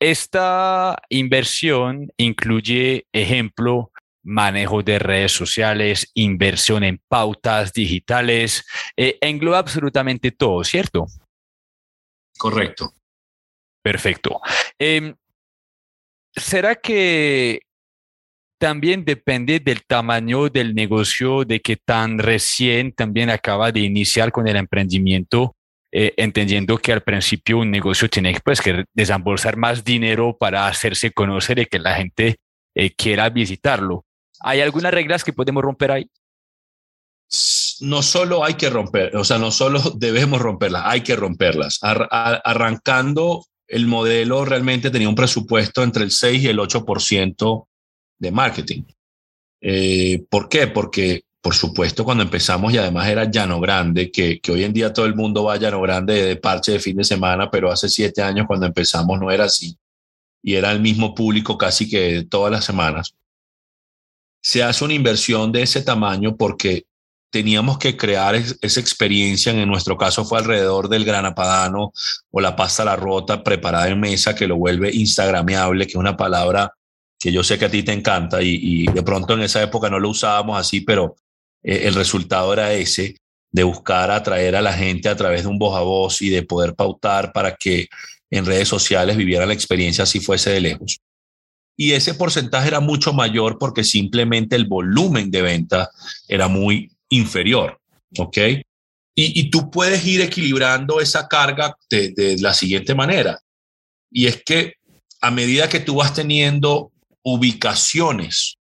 esta inversión incluye, ejemplo, manejo de redes sociales, inversión en pautas digitales, eh, engloba absolutamente todo, ¿cierto? Correcto. Perfecto. Em, ¿Será que también depende del tamaño del negocio, de que tan recién también acaba de iniciar con el emprendimiento, eh, entendiendo que al principio un negocio tiene pues, que desembolsar más dinero para hacerse conocer y que la gente eh, quiera visitarlo. ¿Hay algunas reglas que podemos romper ahí? No solo hay que romper, o sea, no solo debemos romperlas, hay que romperlas. arrancando, el modelo realmente tenía un presupuesto entre el 6 y el 8% de marketing. Eh, ¿Por qué? Porque, por supuesto, cuando empezamos y además era Llano Grande, que, que hoy en día todo el mundo va a Llano Grande de parche de fin de semana, pero hace siete años cuando empezamos no era así. Y era el mismo público casi que todas las semanas. Se hace una inversión de ese tamaño porque teníamos que crear esa experiencia, en nuestro caso fue alrededor del granapadano o la pasta a la rota preparada en mesa que lo vuelve instagrameable, que es una palabra que yo sé que a ti te encanta y, de pronto en esa época no lo usábamos así, pero eh, el resultado era ese, de buscar atraer a la gente a través de un voz a voz y de poder pautar para que en redes sociales vivieran la experiencia si fuese de lejos. Y ese porcentaje era mucho mayor porque simplemente el volumen de venta era muy inferior, ¿ok? Y, tú puedes ir equilibrando esa carga de, de la siguiente manera. Y es que a medida que tú vas teniendo ubicaciones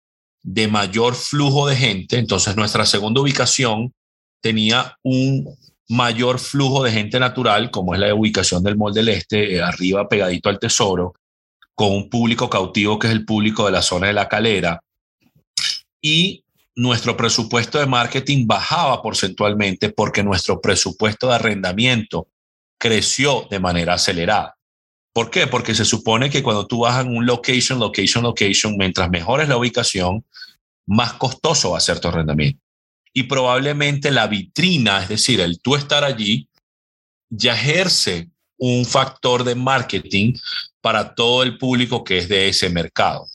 de mayor flujo de gente, entonces nuestra segunda ubicación tenía un mayor flujo de gente natural, como es la ubicación del Mall del Este, eh, arriba pegadito al Tesoro, con un público cautivo que es el público de la zona de la calera. Y nuestro presupuesto de marketing bajaba porcentualmente porque nuestro presupuesto de arrendamiento creció de manera acelerada. ¿Por qué? Porque se supone que cuando tú vas en un location, location, location, mientras mejor es la ubicación, más costoso va a ser tu arrendamiento. Y probablemente la vitrina, es decir, el tú estar allí, ya ejerce un factor de marketing para todo el público que es de ese mercado.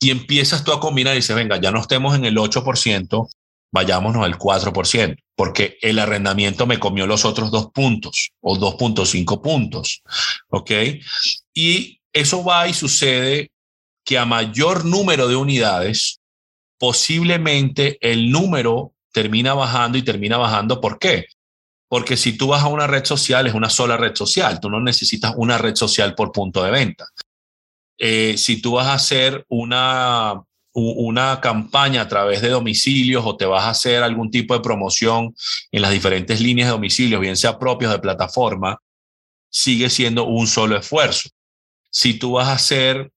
Y empiezas tú a combinar y dices, venga, ya no estemos en el 8%, vayámonos al 4%, porque el arrendamiento me comió los otros dos puntos o 2.5 puntos. ¿Ok? Y eso va y sucede que a mayor número de unidades, posiblemente el número termina bajando y termina bajando. ¿Por qué? Porque si tú vas a una red social, es una sola red social. Tú no necesitas una red social por punto de venta. Eh, si tú vas a hacer una una campaña a través de domicilios o te vas a hacer algún tipo de promoción en las diferentes líneas de domicilios, bien sea propios de plataforma, sigue siendo un solo esfuerzo. Si tú vas a hacer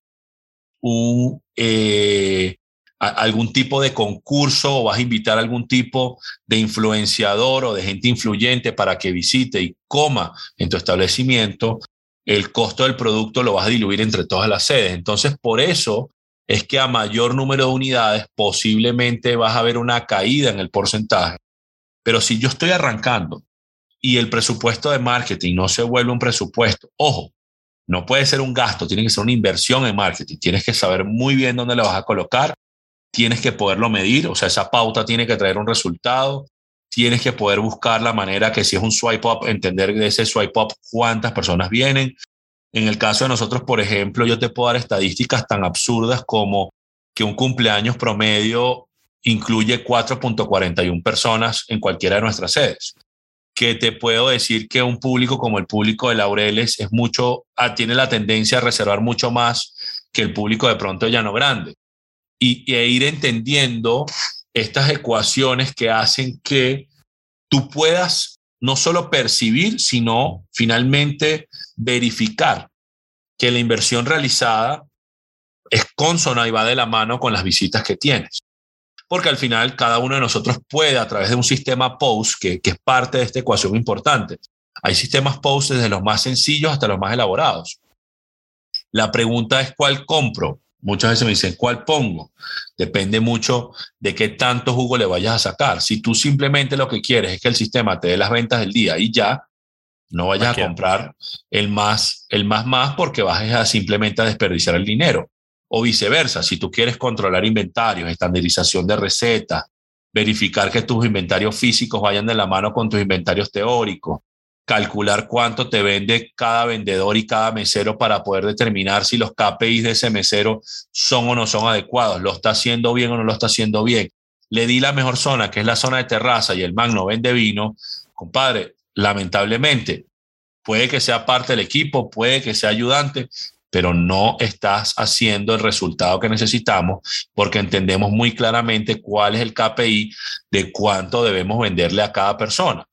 un, eh, algún tipo de concurso o vas a invitar a algún tipo de influenciador o de gente influyente para que visite y coma en tu establecimiento, el costo del producto lo vas a diluir entre todas las sedes. Entonces, por eso es que a mayor número de unidades posiblemente vas a ver una caída en el porcentaje. Pero si yo estoy arrancando y el presupuesto de marketing no se vuelve un presupuesto, ojo, no puede ser un gasto, tiene que ser una inversión en marketing. Tienes que saber muy bien dónde le vas a colocar, tienes que poderlo medir, o sea, esa pauta tiene que traer un resultado, tienes que poder buscar la manera que si es un swipe up, entender de ese swipe up cuántas personas vienen, en el caso de nosotros, por ejemplo, yo te puedo dar estadísticas tan absurdas como que un cumpleaños promedio incluye 4.41 personas en cualquiera de nuestras sedes. Que te puedo decir que un público como el público de Laureles es mucho, ah, tiene la tendencia a reservar mucho más que el público de pronto de Llano Grande. Y, y ir entendiendo estas ecuaciones que hacen que tú puedas no solo percibir, sino finalmente verificar que la inversión realizada es consona y va de la mano con las visitas que tienes. Porque al final cada uno de nosotros puede, a través de un sistema POST, que, que es parte de esta ecuación importante, hay sistemas POST desde los más sencillos hasta los más elaborados. La pregunta es cuál compro. Muchas veces me dicen, ¿cuál pongo? Depende mucho de qué tanto jugo le vayas a sacar. Si tú simplemente lo que quieres es que el sistema te dé las ventas del día y ya, no vayas a comprar el más, el más más porque vas a simplemente a desperdiciar el dinero. O viceversa, si tú quieres controlar inventarios, estandarización de recetas, verificar que tus inventarios físicos vayan de la mano con tus inventarios teóricos, calcular cuánto te vende cada vendedor y cada mesero para poder determinar si los KPIs de ese mesero son o no son adecuados, lo está haciendo bien o no lo está haciendo bien. Le di la mejor zona, que es la zona de terraza, y el man no vende vino. Compadre, lamentablemente, Puede que sea parte del equipo, puede que sea ayudante, pero no estás haciendo el resultado que necesitamos porque entendemos muy claramente cuál es el KPI de cuánto debemos venderle a cada persona.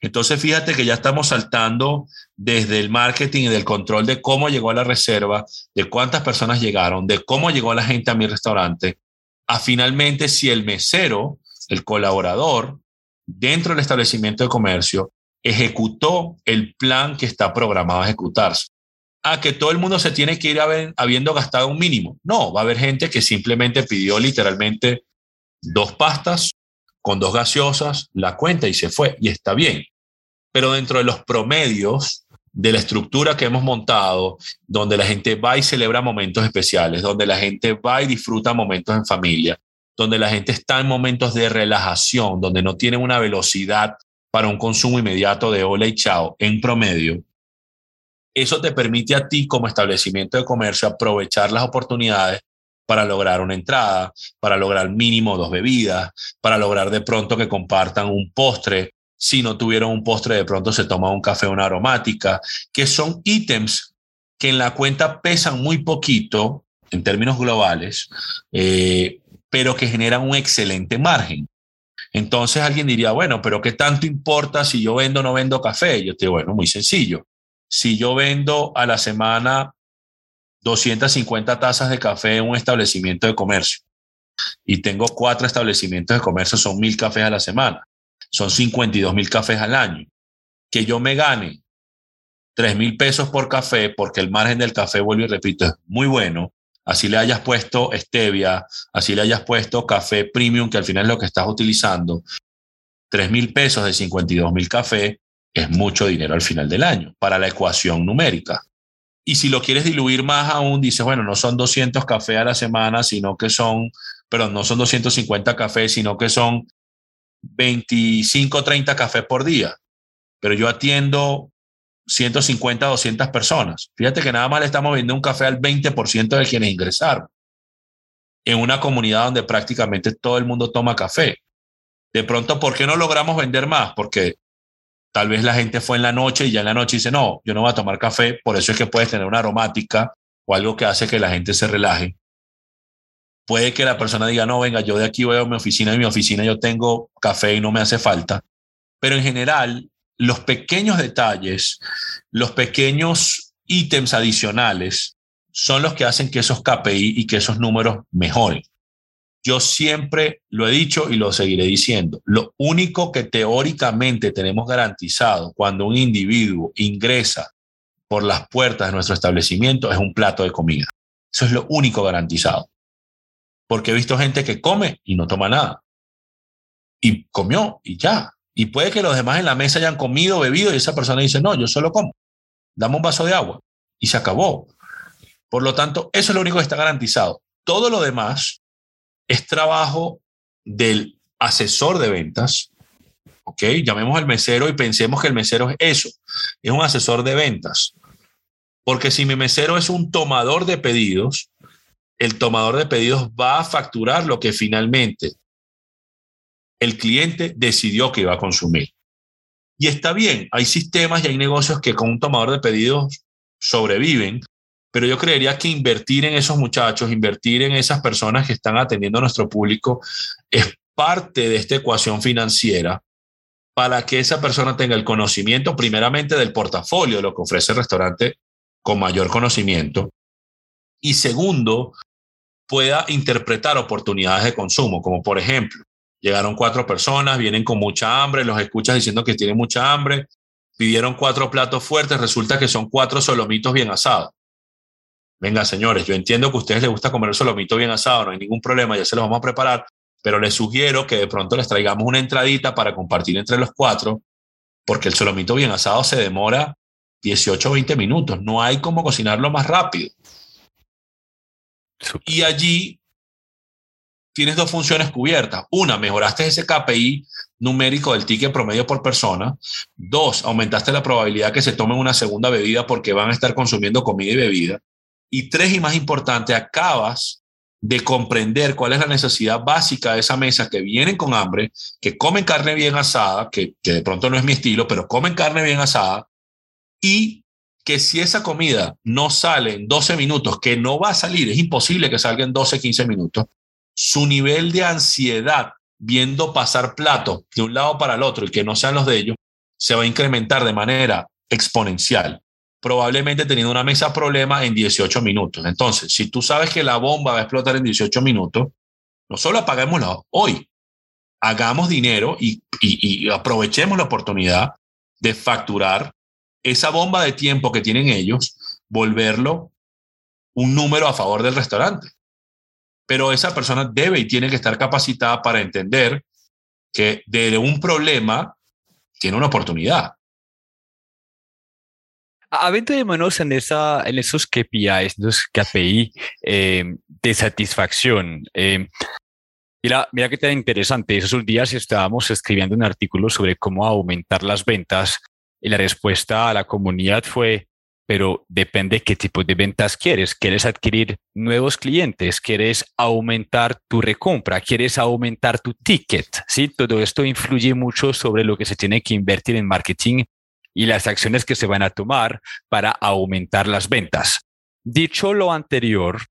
Entonces, fíjate que ya estamos saltando desde el marketing y del control de cómo llegó a la reserva, de cuántas personas llegaron, de cómo llegó la gente a mi restaurante, a finalmente si el mesero, el colaborador, dentro del establecimiento de comercio, ejecutó el plan que está programado a ejecutarse. A que todo el mundo se tiene que ir habiendo gastado un mínimo. No, va a haber gente que simplemente pidió literalmente dos pastas con dos gaseosas, la cuenta y se fue, y está bien. Pero dentro de los promedios de la estructura que hemos montado, donde la gente va y celebra momentos especiales, donde la gente va y disfruta momentos en familia, donde la gente está en momentos de relajación, donde no tiene una velocidad para un consumo inmediato de hola y chao en promedio, eso te permite a ti como establecimiento de comercio aprovechar las oportunidades para lograr una entrada, para lograr mínimo dos bebidas, para lograr de pronto que compartan un postre. Si no tuvieron un postre, de pronto se toma un café una aromática, que son ítems que en la cuenta pesan muy poquito en términos globales, eh, pero que generan un excelente margen. Entonces alguien diría, bueno, pero ¿qué tanto importa si yo vendo o no vendo café? Yo te digo, bueno, muy sencillo. Si yo vendo a la semana 250 tazas de café en un establecimiento de comercio y tengo cuatro establecimientos de comercio, son mil cafés a la semana, son 52 mil cafés al año. Que yo me gane 3 mil pesos por café, porque el margen del café, vuelvo y repito, es muy bueno, así le hayas puesto stevia, así le hayas puesto café premium, que al final es lo que estás utilizando, 3 mil pesos de 52 mil café es mucho dinero al final del año para la ecuación numérica. Y si lo quieres diluir más aún, dices, bueno, no son 200 cafés a la semana, sino que son, perdón, no son 250 cafés, sino que son 25, 30 cafés por día. Pero yo atiendo 150, 200 personas. Fíjate que nada más le estamos vendiendo un café al 20% de quienes ingresaron en una comunidad donde prácticamente todo el mundo toma café. De pronto, ¿por qué no logramos vender más? Porque tal vez la gente fue en la noche y ya en la noche dice, no, yo no voy a tomar café, por eso es que puedes tener una aromática o algo que hace que la gente se relaje. Puede que la persona diga, no, venga, yo de aquí voy a mi oficina, en mi oficina yo tengo café y no me hace falta. Pero en general, los pequeños detalles, los pequeños ítems adicionales son los que hacen que esos KPI y que esos números mejoren. Yo siempre lo he dicho y lo seguiré diciendo. Lo único que teóricamente tenemos garantizado cuando un individuo ingresa por las puertas de nuestro establecimiento es un plato de comida. Eso es lo único garantizado. Porque he visto gente que come y no toma nada. Y comió y ya. Y puede que los demás en la mesa hayan comido, bebido y esa persona dice, no, yo solo como. Dame un vaso de agua. Y se acabó. Por lo tanto, eso es lo único que está garantizado. Todo lo demás es trabajo del asesor de ventas. ¿Ok? Llamemos al mesero y pensemos que el mesero es eso. Es un asesor de ventas. Porque si mi mesero es un tomador de pedidos, el tomador de pedidos va a facturar lo que finalmente el cliente decidió que iba a consumir. Y está bien, hay sistemas y hay negocios que con un tomador de pedidos sobreviven, pero yo creería que invertir en esos muchachos, invertir en esas personas que están atendiendo a nuestro público, es parte de esta ecuación financiera para que esa persona tenga el conocimiento primeramente del portafolio de lo que ofrece el restaurante con mayor conocimiento y segundo, pueda interpretar oportunidades de consumo, como por ejemplo, Llegaron cuatro personas, vienen con mucha hambre, los escuchas diciendo que tienen mucha hambre, pidieron cuatro platos fuertes, resulta que son cuatro solomitos bien asados. Venga, señores, yo entiendo que a ustedes les gusta comer solomito bien asado, no hay ningún problema, ya se los vamos a preparar, pero les sugiero que de pronto les traigamos una entradita para compartir entre los cuatro, porque el solomito bien asado se demora 18 o 20 minutos, no hay como cocinarlo más rápido. Y allí tienes dos funciones cubiertas. Una, mejoraste ese KPI numérico del ticket promedio por persona. Dos, aumentaste la probabilidad que se tomen una segunda bebida porque van a estar consumiendo comida y bebida. Y tres, y más importante, acabas de comprender cuál es la necesidad básica de esa mesa que vienen con hambre, que comen carne bien asada, que, que de pronto no es mi estilo, pero comen carne bien asada, y que si esa comida no sale en 12 minutos, que no va a salir, es imposible que salga en 12, 15 minutos, su nivel de ansiedad viendo pasar platos de un lado para el otro y que no sean los de ellos, se va a incrementar de manera exponencial, probablemente teniendo una mesa problema en 18 minutos. Entonces, si tú sabes que la bomba va a explotar en 18 minutos, no solo apaguémosla hoy, hagamos dinero y, y aprovechemos la oportunidad de facturar esa bomba de tiempo que tienen ellos, volverlo un número a favor del restaurante. Pero esa persona debe y tiene que estar capacitada para entender que de un problema tiene una oportunidad. Aventurémonos en, esa, en esos KPIs, esos KPI eh, de satisfacción. Eh, mira, mira qué tan interesante. Esos días estábamos escribiendo un artículo sobre cómo aumentar las ventas y la respuesta a la comunidad fue, pero depende qué tipo de ventas quieres. ¿Quieres adquirir nuevos clientes? ¿Quieres aumentar tu recompra? ¿Quieres aumentar tu ticket? Sí, todo esto influye mucho sobre lo que se tiene que invertir en marketing y las acciones que se van a tomar para aumentar las ventas. Dicho lo anterior,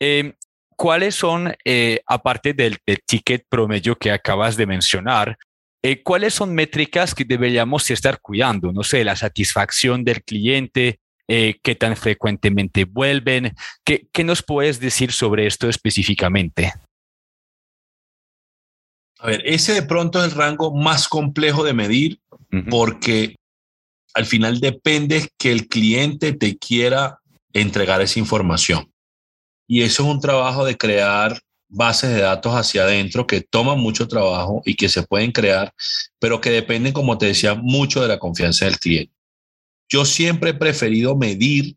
em, ¿cuáles son, eh, aparte del, del, ticket promedio que acabas de mencionar, eh, ¿cuáles son métricas que deberíamos estar cuidando? No sé, la satisfacción del cliente, eh, qué tan frecuentemente vuelven. ¿Qué, ¿Qué, nos puedes decir sobre esto específicamente? A ver, ese de pronto es el rango más complejo de medir porque al final depende que el cliente te quiera entregar esa información. Y eso es un trabajo de crear bases de datos hacia adentro que toman mucho trabajo y que se pueden crear, pero que dependen, como te decía, mucho de la confianza del cliente. Yo siempre he preferido medir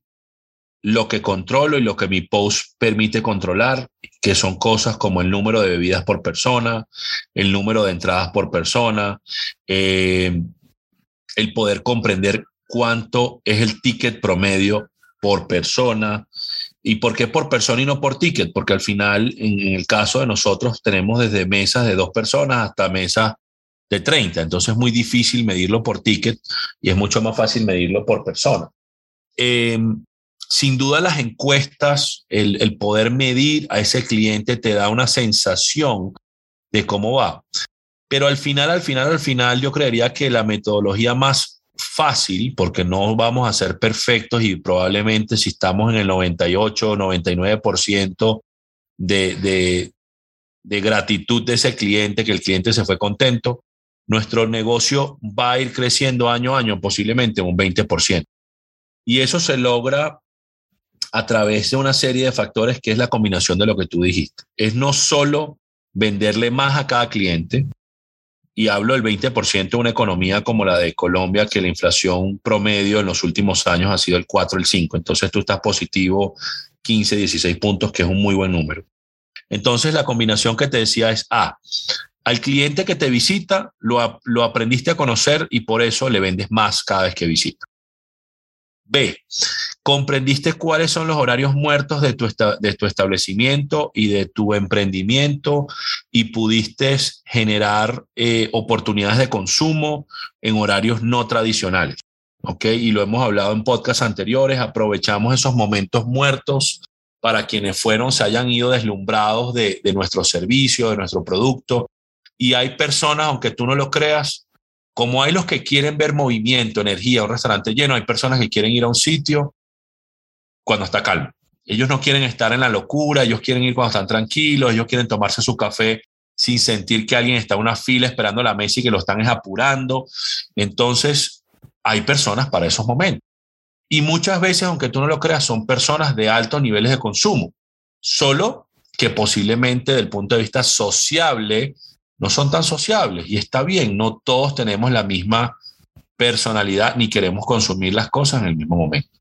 lo que controlo y lo que mi post permite controlar, que son cosas como el número de bebidas por persona, el número de entradas por persona, eh, el poder comprender cuánto es el ticket promedio por persona, ¿Y por qué por persona y no por ticket? Porque al final, en, el caso de nosotros, tenemos desde mesas de dos personas hasta mesas de 30. Entonces es muy difícil medirlo por ticket y es mucho más fácil medirlo por persona. Em, sin duda las encuestas, el, el, poder medir a ese cliente te da una sensación de cómo va. Pero al final, al final, al final, yo creería que la metodología más fácil porque no vamos a ser perfectos y probablemente si estamos en el 98 o 99% de, de, de gratitud de ese cliente, que el cliente se fue contento, nuestro negocio va a ir creciendo año a año, posiblemente un 20%. Y eso se logra a través de una serie de factores que es la combinación de lo que tú dijiste. Es no solo venderle más a cada cliente, y hablo del 20% de una economía como la de Colombia, que la inflación promedio en los últimos años ha sido el 4, el 5. Entonces tú estás positivo 15, 16 puntos, que es un muy buen número. Entonces la combinación que te decía es A, al cliente que te visita lo, lo aprendiste a conocer y por eso le vendes más cada vez que visita. B, comprendiste cuáles son los horarios muertos de tu, de tu establecimiento y de tu emprendimiento y pudiste generar eh, oportunidades de consumo en horarios no tradicionales. ¿Ok? Y lo hemos hablado en podcasts anteriores, aprovechamos esos momentos muertos para quienes fueron, se hayan ido deslumbrados de, de nuestro servicio, de nuestro producto. Y hay personas, aunque tú no lo creas, como hay los que quieren ver movimiento, energía, un restaurante lleno, hay personas que quieren ir a un sitio cuando está calmo. Ellos no quieren estar en la locura, ellos quieren ir cuando están tranquilos, ellos quieren tomarse su café sin sentir que alguien está en una fila esperando la mesa y que lo están apurando. Entonces, hay personas para esos momentos. Y muchas veces, aunque tú no lo creas, son personas de altos niveles de consumo, solo que posiblemente del punto de vista sociable no son tan sociables y está bien, no todos tenemos la misma personalidad ni queremos consumir las cosas en el mismo momento.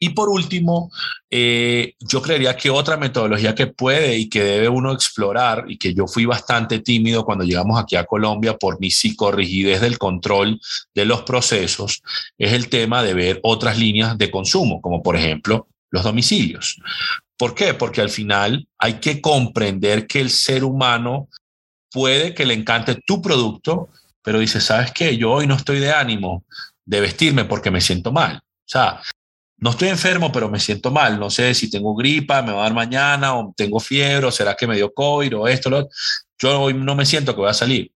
Y por último, eh, yo creería que otra metodología que puede y que debe uno explorar y que yo fui bastante tímido cuando llegamos aquí a Colombia por mi psicorrigidez del control de los procesos es el tema de ver otras líneas de consumo, como por ejemplo los domicilios. ¿Por qué? Porque al final hay que comprender que el ser humano puede que le encante tu producto, pero dice, ¿sabes qué? Yo hoy no estoy de ánimo, de vestirme porque me siento mal. O sea, no estoy enfermo, pero me siento mal. No sé si tengo gripa, me va a dar mañana, o tengo fiebre, o será que me dio COVID, o esto, lo Yo hoy no me siento que voy a salir.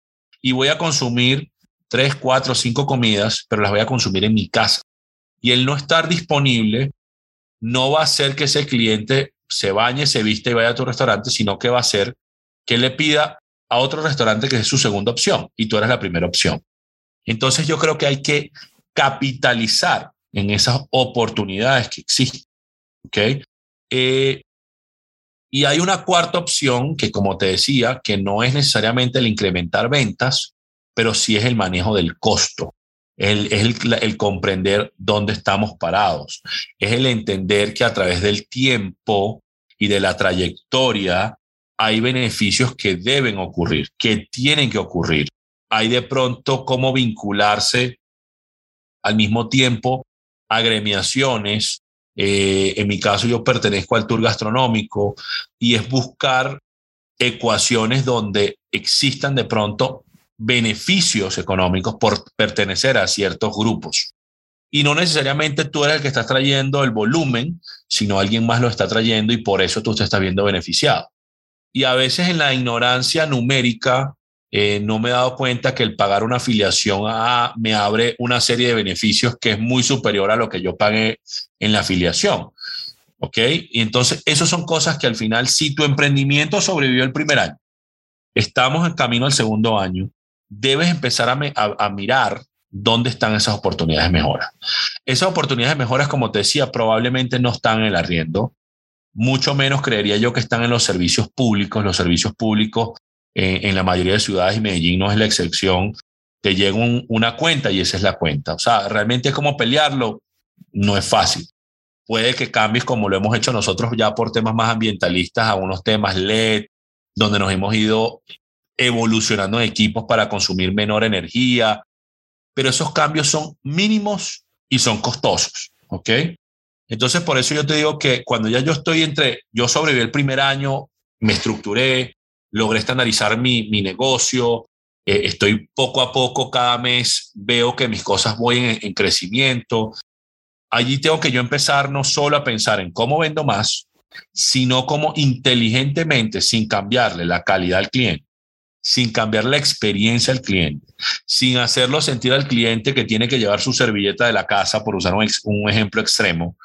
Y voy a consumir tres, cuatro, cinco comidas, pero las voy a consumir en mi casa. Y el no estar disponible no va a hacer que ese cliente se bañe, se viste y vaya a tu restaurante, sino que va a hacer que le pida a otro restaurante que es su segunda opción y tú eres la primera opción. Entonces yo creo que hay que capitalizar en esas oportunidades que existen. ¿okay? Eh, y hay una cuarta opción que, como te decía, que no es necesariamente el incrementar ventas, pero sí es el manejo del costo. es el, el, comprender dónde estamos parados. Es el entender que a través del tiempo y de la trayectoria hay beneficios que deben ocurrir, que tienen que ocurrir. Hay de pronto cómo vincularse al mismo tiempo agremiaciones. Eh, en mi caso, yo pertenezco al tour gastronómico y es buscar ecuaciones donde existan de pronto beneficios económicos por pertenecer a ciertos grupos. Y no necesariamente tú eres el que estás trayendo el volumen, sino alguien más lo está trayendo y por eso tú te estás viendo beneficiado. Y a veces en la ignorancia numérica eh, no me he dado cuenta que el pagar una afiliación a, me abre una serie de beneficios que es muy superior a lo que yo pagué en la afiliación. ¿Ok? Y entonces, esas son cosas que al final, si tu emprendimiento sobrevivió el primer año, estamos en camino al segundo año, debes empezar a, mirar dónde están esas oportunidades de mejora. Esas oportunidades de mejora, como te decía, probablemente no están en el arriendo, mucho menos creería yo que están en los servicios públicos. Los servicios públicos eh, en la mayoría de ciudades y Medellín no es la excepción, te llega una cuenta y esa es la cuenta. O sea, realmente es como pelearlo, no es fácil. Puede que cambies como lo hemos hecho nosotros ya por temas más ambientalistas a unos temas LED, donde nos hemos ido evolucionando en equipos para consumir menor energía, pero esos cambios son mínimos y son costosos, ¿ok? Entonces, por eso yo te digo que cuando ya yo estoy entre, yo sobreviví el primer año, me estructuré, logré estandarizar mi, mi negocio, eh, estoy poco a poco, cada mes veo que mis cosas voy en, en crecimiento. Allí tengo que yo empezar no solo a pensar en cómo vendo más, sino cómo inteligentemente, sin cambiarle la calidad al cliente, sin cambiar la experiencia al cliente, sin hacerlo sentir al cliente que tiene que llevar su servilleta de la casa, por usar un, un ejemplo extremo,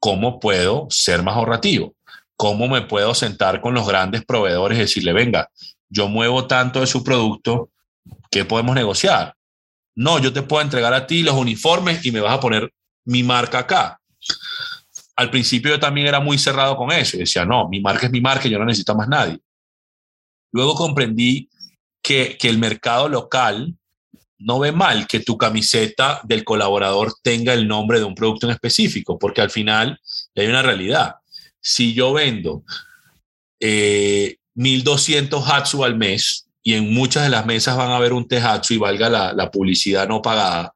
¿cómo puedo ser más ahorrativo? ¿Cómo me puedo sentar con los grandes proveedores y decirle, venga, yo muevo tanto de su producto, ¿qué podemos negociar? No, yo te puedo entregar a ti los uniformes y me vas a poner mi marca acá. Al principio yo también era muy cerrado con eso decía, no, mi marca es mi marca, yo no necesito más nadie. Luego comprendí que, que el mercado local no ve mal que tu camiseta del colaborador tenga el nombre de un producto en específico, porque al final hay una realidad si yo vendo eh, 1200 Hatsu al mes y en muchas de las mesas van a ver un Tehatsu y valga la, la publicidad no pagada,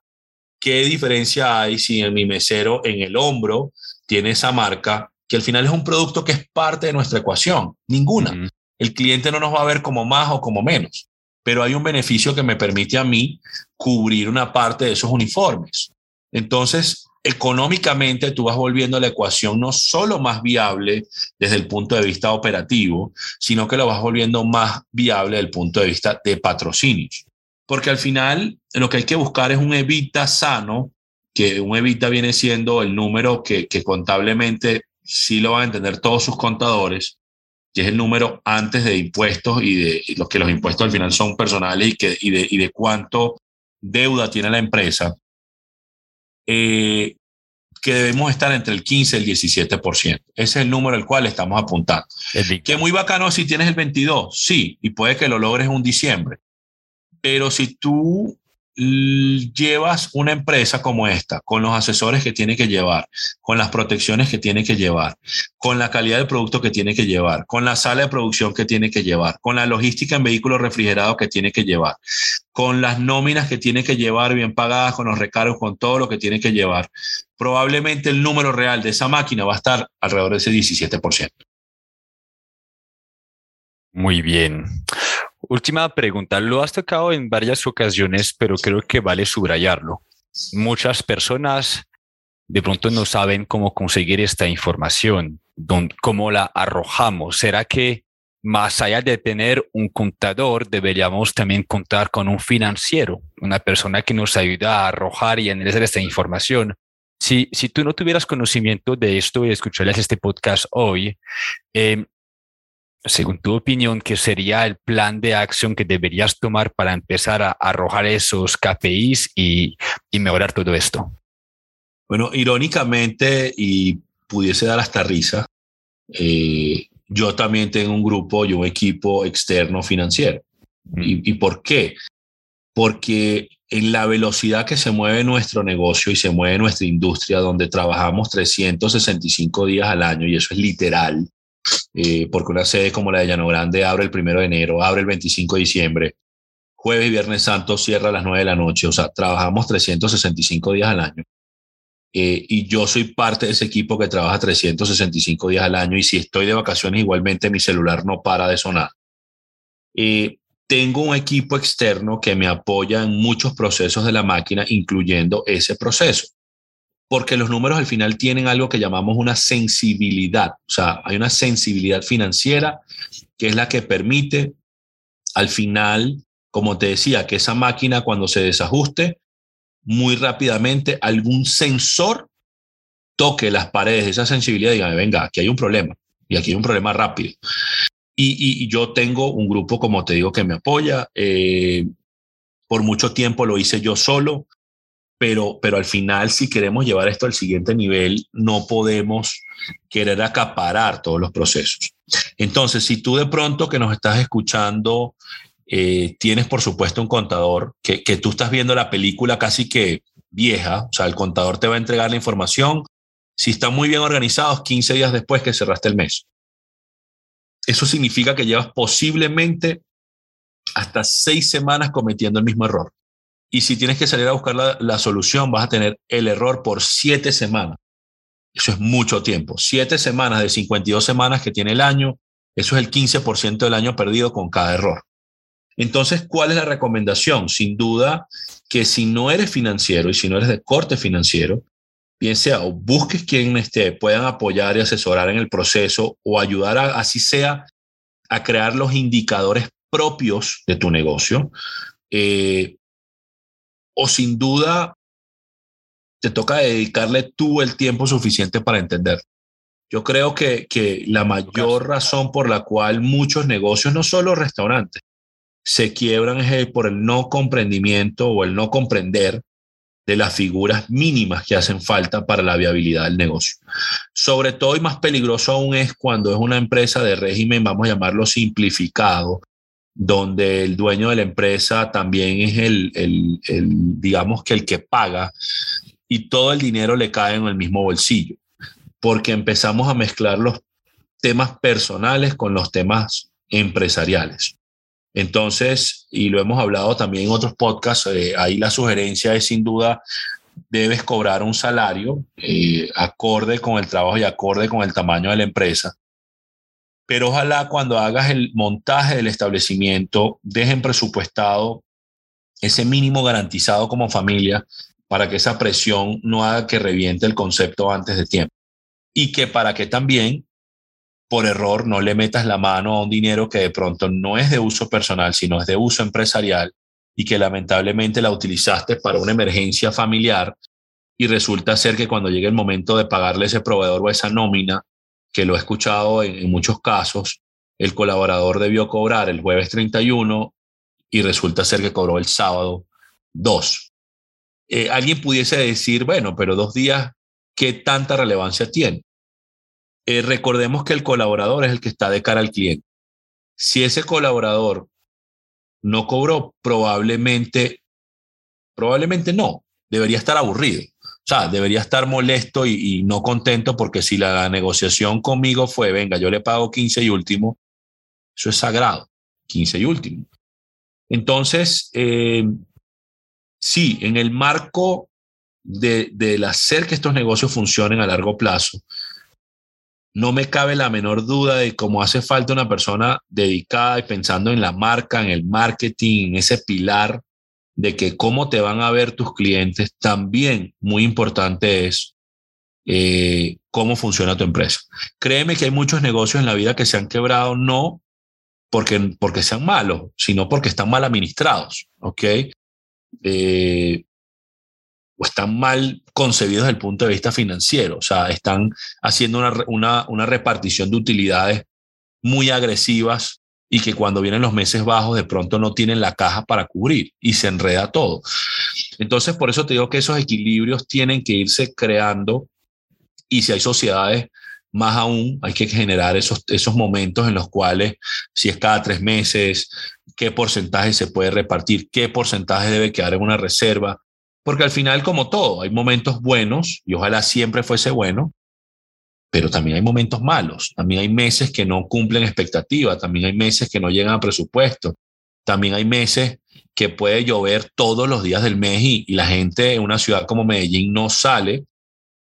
¿qué diferencia hay si en mi mesero en el hombro tiene esa marca que al final es un producto que es parte de nuestra ecuación? Ninguna. El cliente no nos va a ver como más o como menos, pero hay un beneficio que me permite a mí cubrir una parte de esos uniformes. Entonces, económicamente tú vas volviendo la ecuación no solo más viable desde el punto de vista operativo, sino que lo vas volviendo más viable desde el punto de vista de patrocinios. Porque al final lo que hay que buscar es un evita sano, que un evita viene siendo el número que, contablemente sí lo van a entender todos sus contadores, que es el número antes de impuestos y de los que los impuestos al final son personales y, de, y de cuánto deuda tiene la empresa eh, que debemos estar entre el 15 y el 17%. Ese es el número al cual estamos apuntando. Que muy bacano si tienes el 22, sí, y puede que lo logres en un diciembre. Pero si tú llevas una empresa como esta, con los asesores que tiene que llevar, con las protecciones que tiene que llevar, con la calidad del producto que tiene que llevar, con la sala de producción que tiene que llevar, con la logística en vehículos refrigerados que tiene que llevar, con las nóminas que tiene que llevar bien pagadas, con los recargos, con todo lo que tiene que llevar, probablemente el número real de esa máquina va a estar alrededor de ese 17%. Muy bien. Última pregunta, lo has tocado en varias ocasiones, pero creo que vale subrayarlo. Muchas personas de pronto no saben cómo conseguir esta información, cómo la arrojamos. ¿Será que más allá de tener un contador, deberíamos también contar con un financiero, una persona que nos ayuda a arrojar y analizar esta información? Si, si tú no tuvieras conocimiento de esto y escucharías este podcast hoy, eh, según tu opinión, ¿qué sería el plan de acción que deberías tomar para empezar a arrojar esos KPIs y, mejorar todo esto? Bueno, irónicamente, y pudiese dar hasta risa, eh, yo también tengo un grupo y un equipo externo financiero. ¿Y, ¿Y, por qué? Porque en la velocidad que se mueve nuestro negocio y se mueve nuestra industria, donde trabajamos 365 días al año, y eso es literal, eh, porque una sede como la de Llano Grande abre el primero de enero, abre el 25 de diciembre, jueves y viernes santo cierra a las 9 de la noche, o sea, trabajamos 365 días al año. Eh, y yo soy parte de ese equipo que trabaja 365 días al año y si estoy de vacaciones igualmente mi celular no para de sonar. Eh, tengo un equipo externo que me apoya en muchos procesos de la máquina, incluyendo ese proceso porque los números al final tienen algo que llamamos una sensibilidad, o sea, hay una sensibilidad financiera que es la que permite al final, como te decía, que esa máquina cuando se desajuste, muy rápidamente algún sensor toque las paredes de esa sensibilidad y diga, venga, aquí hay un problema y aquí hay un problema rápido. Y, yo tengo un grupo, como te digo, que me apoya. Eh, por mucho tiempo lo hice yo solo pero, pero al final si queremos llevar esto al siguiente nivel, no podemos querer acaparar todos los procesos. Entonces, si tú de pronto que nos estás escuchando, eh, tienes por supuesto un contador, que, que tú estás viendo la película casi que vieja, o sea, el contador te va a entregar la información, si están muy bien organizados, 15 días después que cerraste el mes. Eso significa que llevas posiblemente hasta seis semanas cometiendo el mismo error. Y si tienes que salir a buscar la, solución, vas a tener el error por siete semanas. Eso es mucho tiempo. Siete semanas de 52 semanas que tiene el año, eso es el 15% del año perdido con cada error. Entonces, ¿cuál es la recomendación? Sin duda que si no eres financiero y si no eres de corte financiero, bien sea o busques quien te puedan apoyar y asesorar en el proceso o ayudar a, así sea a crear los indicadores propios de tu negocio, eh, o sin duda te toca dedicarle tú el tiempo suficiente para entender. Yo creo que, que la mayor razón por la cual muchos negocios, no solo restaurantes, se quiebran es por el no comprendimiento o el no comprender de las figuras mínimas que hacen falta para la viabilidad del negocio. Sobre todo y más peligroso aún es cuando es una empresa de régimen, vamos a llamarlo simplificado, donde el dueño de la empresa también es el, el, digamos que el que paga y todo el dinero le cae en el mismo bolsillo, porque empezamos a mezclar los temas personales con los temas empresariales. Entonces, y lo hemos hablado también en otros podcasts, eh, ahí la sugerencia es sin duda, debes cobrar un salario eh, acorde con el trabajo y acorde con el tamaño de la empresa pero ojalá cuando hagas el montaje del establecimiento dejen presupuestado ese mínimo garantizado como familia para que esa presión no haga que reviente el concepto antes de tiempo. Y que para que también, por error, no le metas la mano a un dinero que de pronto no es de uso personal, sino es de uso empresarial y que lamentablemente la utilizaste para una emergencia familiar y resulta ser que cuando llegue el momento de pagarle ese proveedor o esa nómina, que lo he escuchado en, muchos casos, el colaborador debió cobrar el jueves 31 y resulta ser que cobró el sábado 2. Eh, alguien pudiese decir, bueno, pero dos días, ¿qué tanta relevancia tiene? Eh, recordemos que el colaborador es el que está de cara al cliente. Si ese colaborador no cobró, probablemente, probablemente no, debería estar aburrido. O sea, debería estar molesto y, no contento porque si la negociación conmigo fue, venga, yo le pago 15 y último, eso es sagrado, 15 y último. Entonces, eh, sí, en el marco de, del hacer que estos negocios funcionen a largo plazo, no me cabe la menor duda de cómo hace falta una persona dedicada y pensando en la marca, en el marketing, en ese pilar de que cómo te van a ver tus clientes, también muy importante es eh, cómo funciona tu empresa. Créeme que hay muchos negocios en la vida que se han quebrado no porque, porque sean malos, sino porque están mal administrados, ¿ok? Eh, o están mal concebidos desde el punto de vista financiero, o sea, están haciendo una, una, una repartición de utilidades muy agresivas y que cuando vienen los meses bajos de pronto no tienen la caja para cubrir y se enreda todo. Entonces, por eso te digo que esos equilibrios tienen que irse creando y si hay sociedades, más aún hay que generar esos, esos momentos en los cuales, si es cada tres meses, qué porcentaje se puede repartir, qué porcentaje debe quedar en una reserva, porque al final, como todo, hay momentos buenos y ojalá siempre fuese bueno, pero también hay momentos malos. También hay meses que no cumplen expectativas, también hay meses que no llegan a presupuesto, también hay meses que puede llover todos los días del mes y, la gente en una ciudad como Medellín no sale.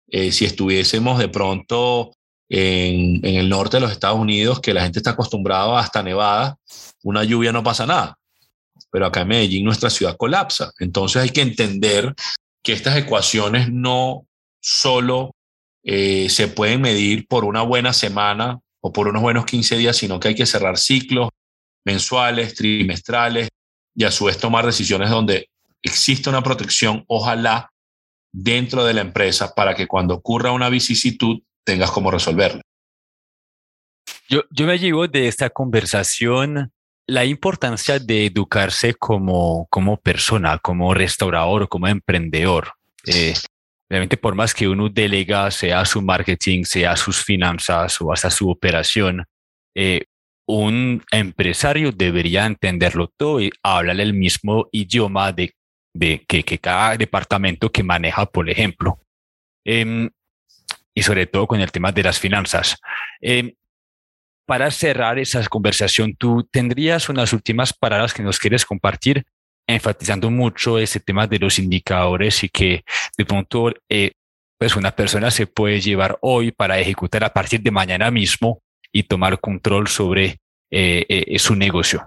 Eh, si estuviésemos de pronto en, en, el norte de los Estados Unidos, que la gente está acostumbrada hasta nevada, una lluvia no pasa nada pero acá en Medellín nuestra ciudad colapsa. Entonces hay que entender que estas ecuaciones no solo eh, se pueden medir por una buena semana o por unos buenos 15 días, sino que hay que cerrar ciclos mensuales, trimestrales y a su vez tomar decisiones donde existe una protección, ojalá, dentro de la empresa para que cuando ocurra una vicisitud tengas cómo resolverla. Yo, yo me llevo de esta conversación la importancia de educarse como, como persona, como restaurador, como emprendedor. Eh, realmente por más que uno delega, sea su marketing, sea sus finanzas o hasta su operación, eh, un empresario debería entenderlo todo y hablar el mismo idioma de, de que, que, cada departamento que maneja, por ejemplo. Em, y sobre todo con el tema de las finanzas. Em, para cerrar esa conversación, tú tendrías unas últimas palabras que nos quieres compartir, enfatizando mucho ese tema de los indicadores y que de pronto eh, pues una persona se puede llevar hoy para ejecutar a partir de mañana mismo y tomar control sobre eh, eh, su negocio.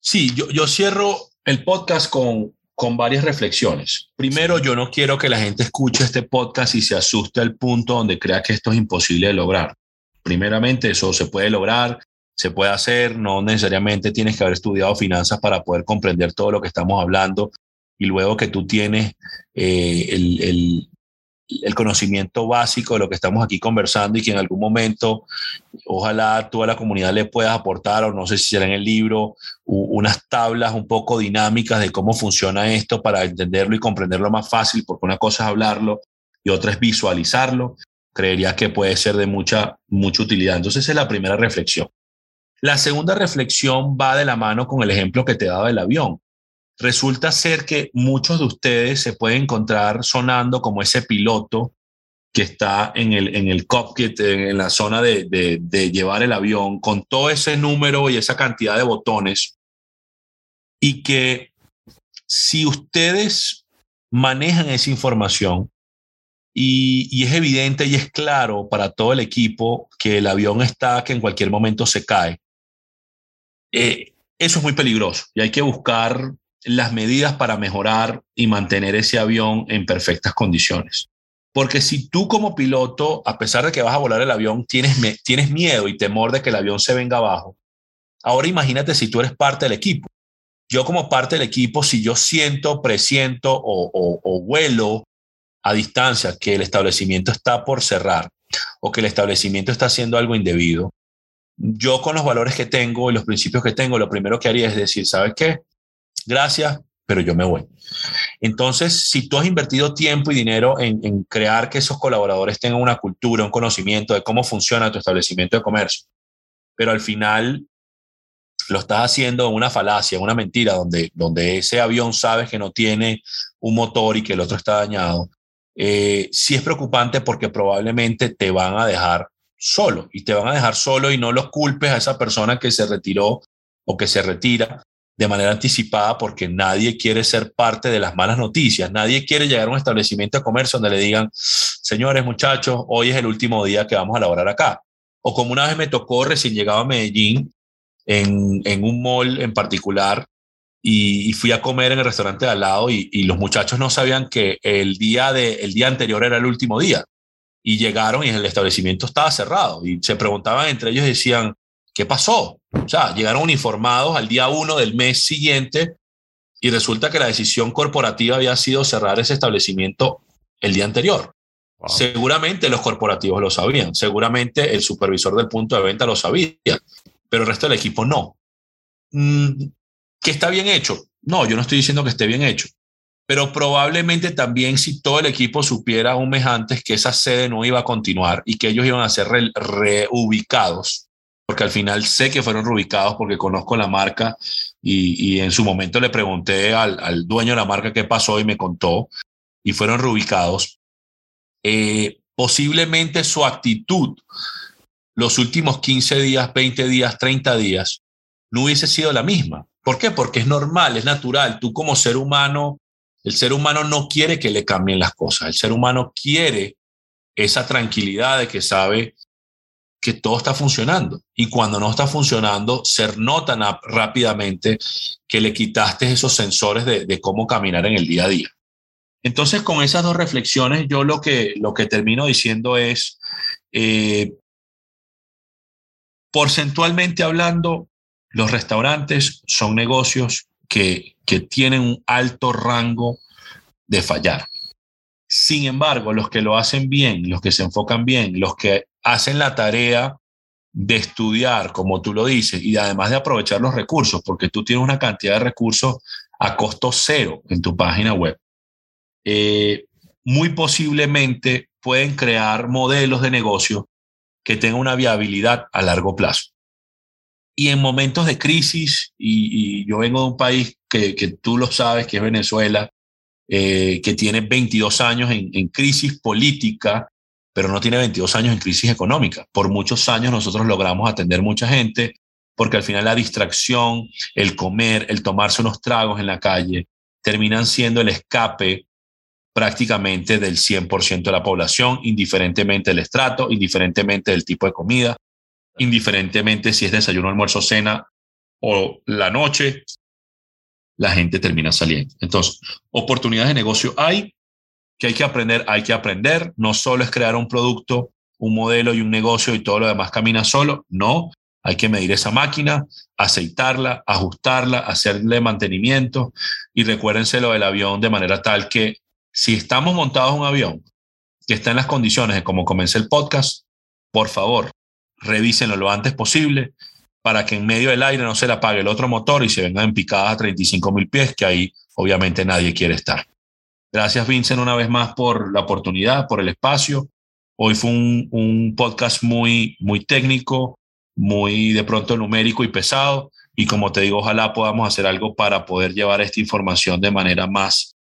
Sí, yo, yo cierro el podcast con, con varias reflexiones. Primero, yo no quiero que la gente escuche este podcast y se asuste al punto donde crea que esto es imposible de lograr primeramente eso se puede lograr, se puede hacer, no necesariamente tienes que haber estudiado finanzas para poder comprender todo lo que estamos hablando y luego que tú tienes eh, el, el, el, conocimiento básico de lo que estamos aquí conversando y que en algún momento ojalá tú a la comunidad le puedas aportar o no sé si será en el libro unas tablas un poco dinámicas de cómo funciona esto para entenderlo y comprenderlo más fácil porque una cosa es hablarlo y otra es visualizarlo creería que puede ser de mucha, mucha utilidad. Entonces, esa es la primera reflexión. La segunda reflexión va de la mano con el ejemplo que te daba del avión. Resulta ser que muchos de ustedes se pueden encontrar sonando como ese piloto que está en el, en el cockpit, en, la zona de, de, de llevar el avión, con todo ese número y esa cantidad de botones. Y que si ustedes manejan esa información, y, es evidente y es claro para todo el equipo que el avión está, que en cualquier momento se cae. Eh, eso es muy peligroso y hay que buscar las medidas para mejorar y mantener ese avión en perfectas condiciones. Porque si tú como piloto, a pesar de que vas a volar el avión, tienes, tienes miedo y temor de que el avión se venga abajo, ahora imagínate si tú eres parte del equipo. Yo como parte del equipo, si yo siento, presiento o, o, o vuelo a distancia que el establecimiento está por cerrar o que el establecimiento está haciendo algo indebido, yo con los valores que tengo y los principios que tengo, lo primero que haría es decir, ¿sabes qué? Gracias, pero yo me voy. Entonces, si tú has invertido tiempo y dinero en, crear que esos colaboradores tengan una cultura, un conocimiento de cómo funciona tu establecimiento de comercio, pero al final lo estás haciendo en una falacia, una mentira, donde, donde ese avión sabes que no tiene un motor y que el otro está dañado, eh, sí es preocupante porque probablemente te van a dejar solo y te van a dejar solo y no los culpes a esa persona que se retiró o que se retira de manera anticipada porque nadie quiere ser parte de las malas noticias, nadie quiere llegar a un establecimiento de comercio donde le digan, señores, muchachos, hoy es el último día que vamos a laborar acá. O como una vez me tocó recién llegado a Medellín, en, en un mall en particular, y, fui a comer en el restaurante de al lado y, y, los muchachos no sabían que el día, de, el día anterior era el último día. Y llegaron y el establecimiento estaba cerrado. Y se preguntaban entre ellos decían, ¿qué pasó? O sea, llegaron uniformados al día uno del mes siguiente y resulta que la decisión corporativa había sido cerrar ese establecimiento el día anterior. Seguramente los corporativos lo sabían, seguramente el supervisor del punto de venta lo sabía, pero el resto del equipo no. Mm, ¿Que está bien hecho? No, yo no estoy diciendo que esté bien hecho, pero probablemente también si todo el equipo supiera un mes antes que esa sede no iba a continuar y que ellos iban a ser reubicados, porque al final sé que fueron reubicados porque conozco la marca y, en su momento le pregunté al, dueño de la marca qué pasó y me contó y fueron reubicados. Eh, posiblemente su actitud los últimos 15 días, 20 días, 30 días no hubiese sido la misma. ¿Por qué? Porque es normal, es natural. Tú como ser humano, el ser humano no quiere que le cambien las cosas. El ser humano quiere esa tranquilidad de que sabe que todo está funcionando. Y cuando no está funcionando, se nota rápidamente que le quitaste esos sensores de, cómo caminar en el día a día. Entonces, con esas dos reflexiones, yo lo que, lo que termino diciendo es, eh, porcentualmente hablando, los restaurantes son negocios que, tienen un alto rango de fallar. Sin embargo, los que lo hacen bien, los que se enfocan bien, los que hacen la tarea de estudiar, como tú lo dices, y además de aprovechar los recursos, porque tú tienes una cantidad de recursos a costo cero en tu página web, eh, muy posiblemente pueden crear modelos de negocio que tengan una viabilidad a largo plazo. Y en momentos de crisis, y, yo vengo de un país que, tú lo sabes, que es Venezuela, eh, que tiene 22 años en, en crisis política, pero no tiene 22 años en crisis económica. Por muchos años nosotros logramos atender mucha gente porque al final la distracción, el comer, el tomarse unos tragos en la calle, terminan siendo el escape prácticamente del 100% de la población, indiferentemente del estrato, indiferentemente del tipo de comida, indiferentemente si es desayuno, almuerzo, cena o la noche, la gente termina saliendo. Entonces, oportunidades de negocio hay, que hay que aprender, hay que aprender. No solo es crear un producto, un modelo y un negocio y todo lo demás camina solo. No, hay que medir esa máquina, aceitarla, ajustarla, hacerle mantenimiento y recuérdense lo del avión de manera tal que si estamos montados un avión que está en las condiciones de como comencé el podcast, por favor, revísenlo lo antes posible para que en medio del aire no se le apague el otro motor y se vengan en picadas a 35 mil pies, que ahí obviamente nadie quiere estar. Gracias, Vincent, una vez más por la oportunidad, por el espacio. Hoy fue un, podcast muy, muy técnico, muy de pronto numérico y pesado. Y como te digo, ojalá podamos hacer algo para poder llevar esta información de manera más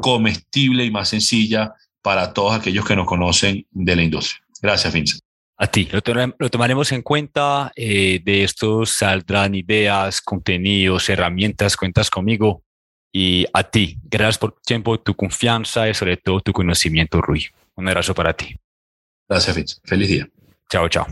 comestible y más sencilla para todos aquellos que nos conocen de la industria. Gracias, Vincent. A ti, lo, tomaremos en cuenta. Eh, de estos saldrán ideas, contenidos, herramientas, cuentas conmigo. Y a ti, gracias por tu tiempo, tu confianza y sobre todo tu conocimiento, Rui. Un abrazo para ti. Gracias, Fitz. Feliz día. Chao, chao.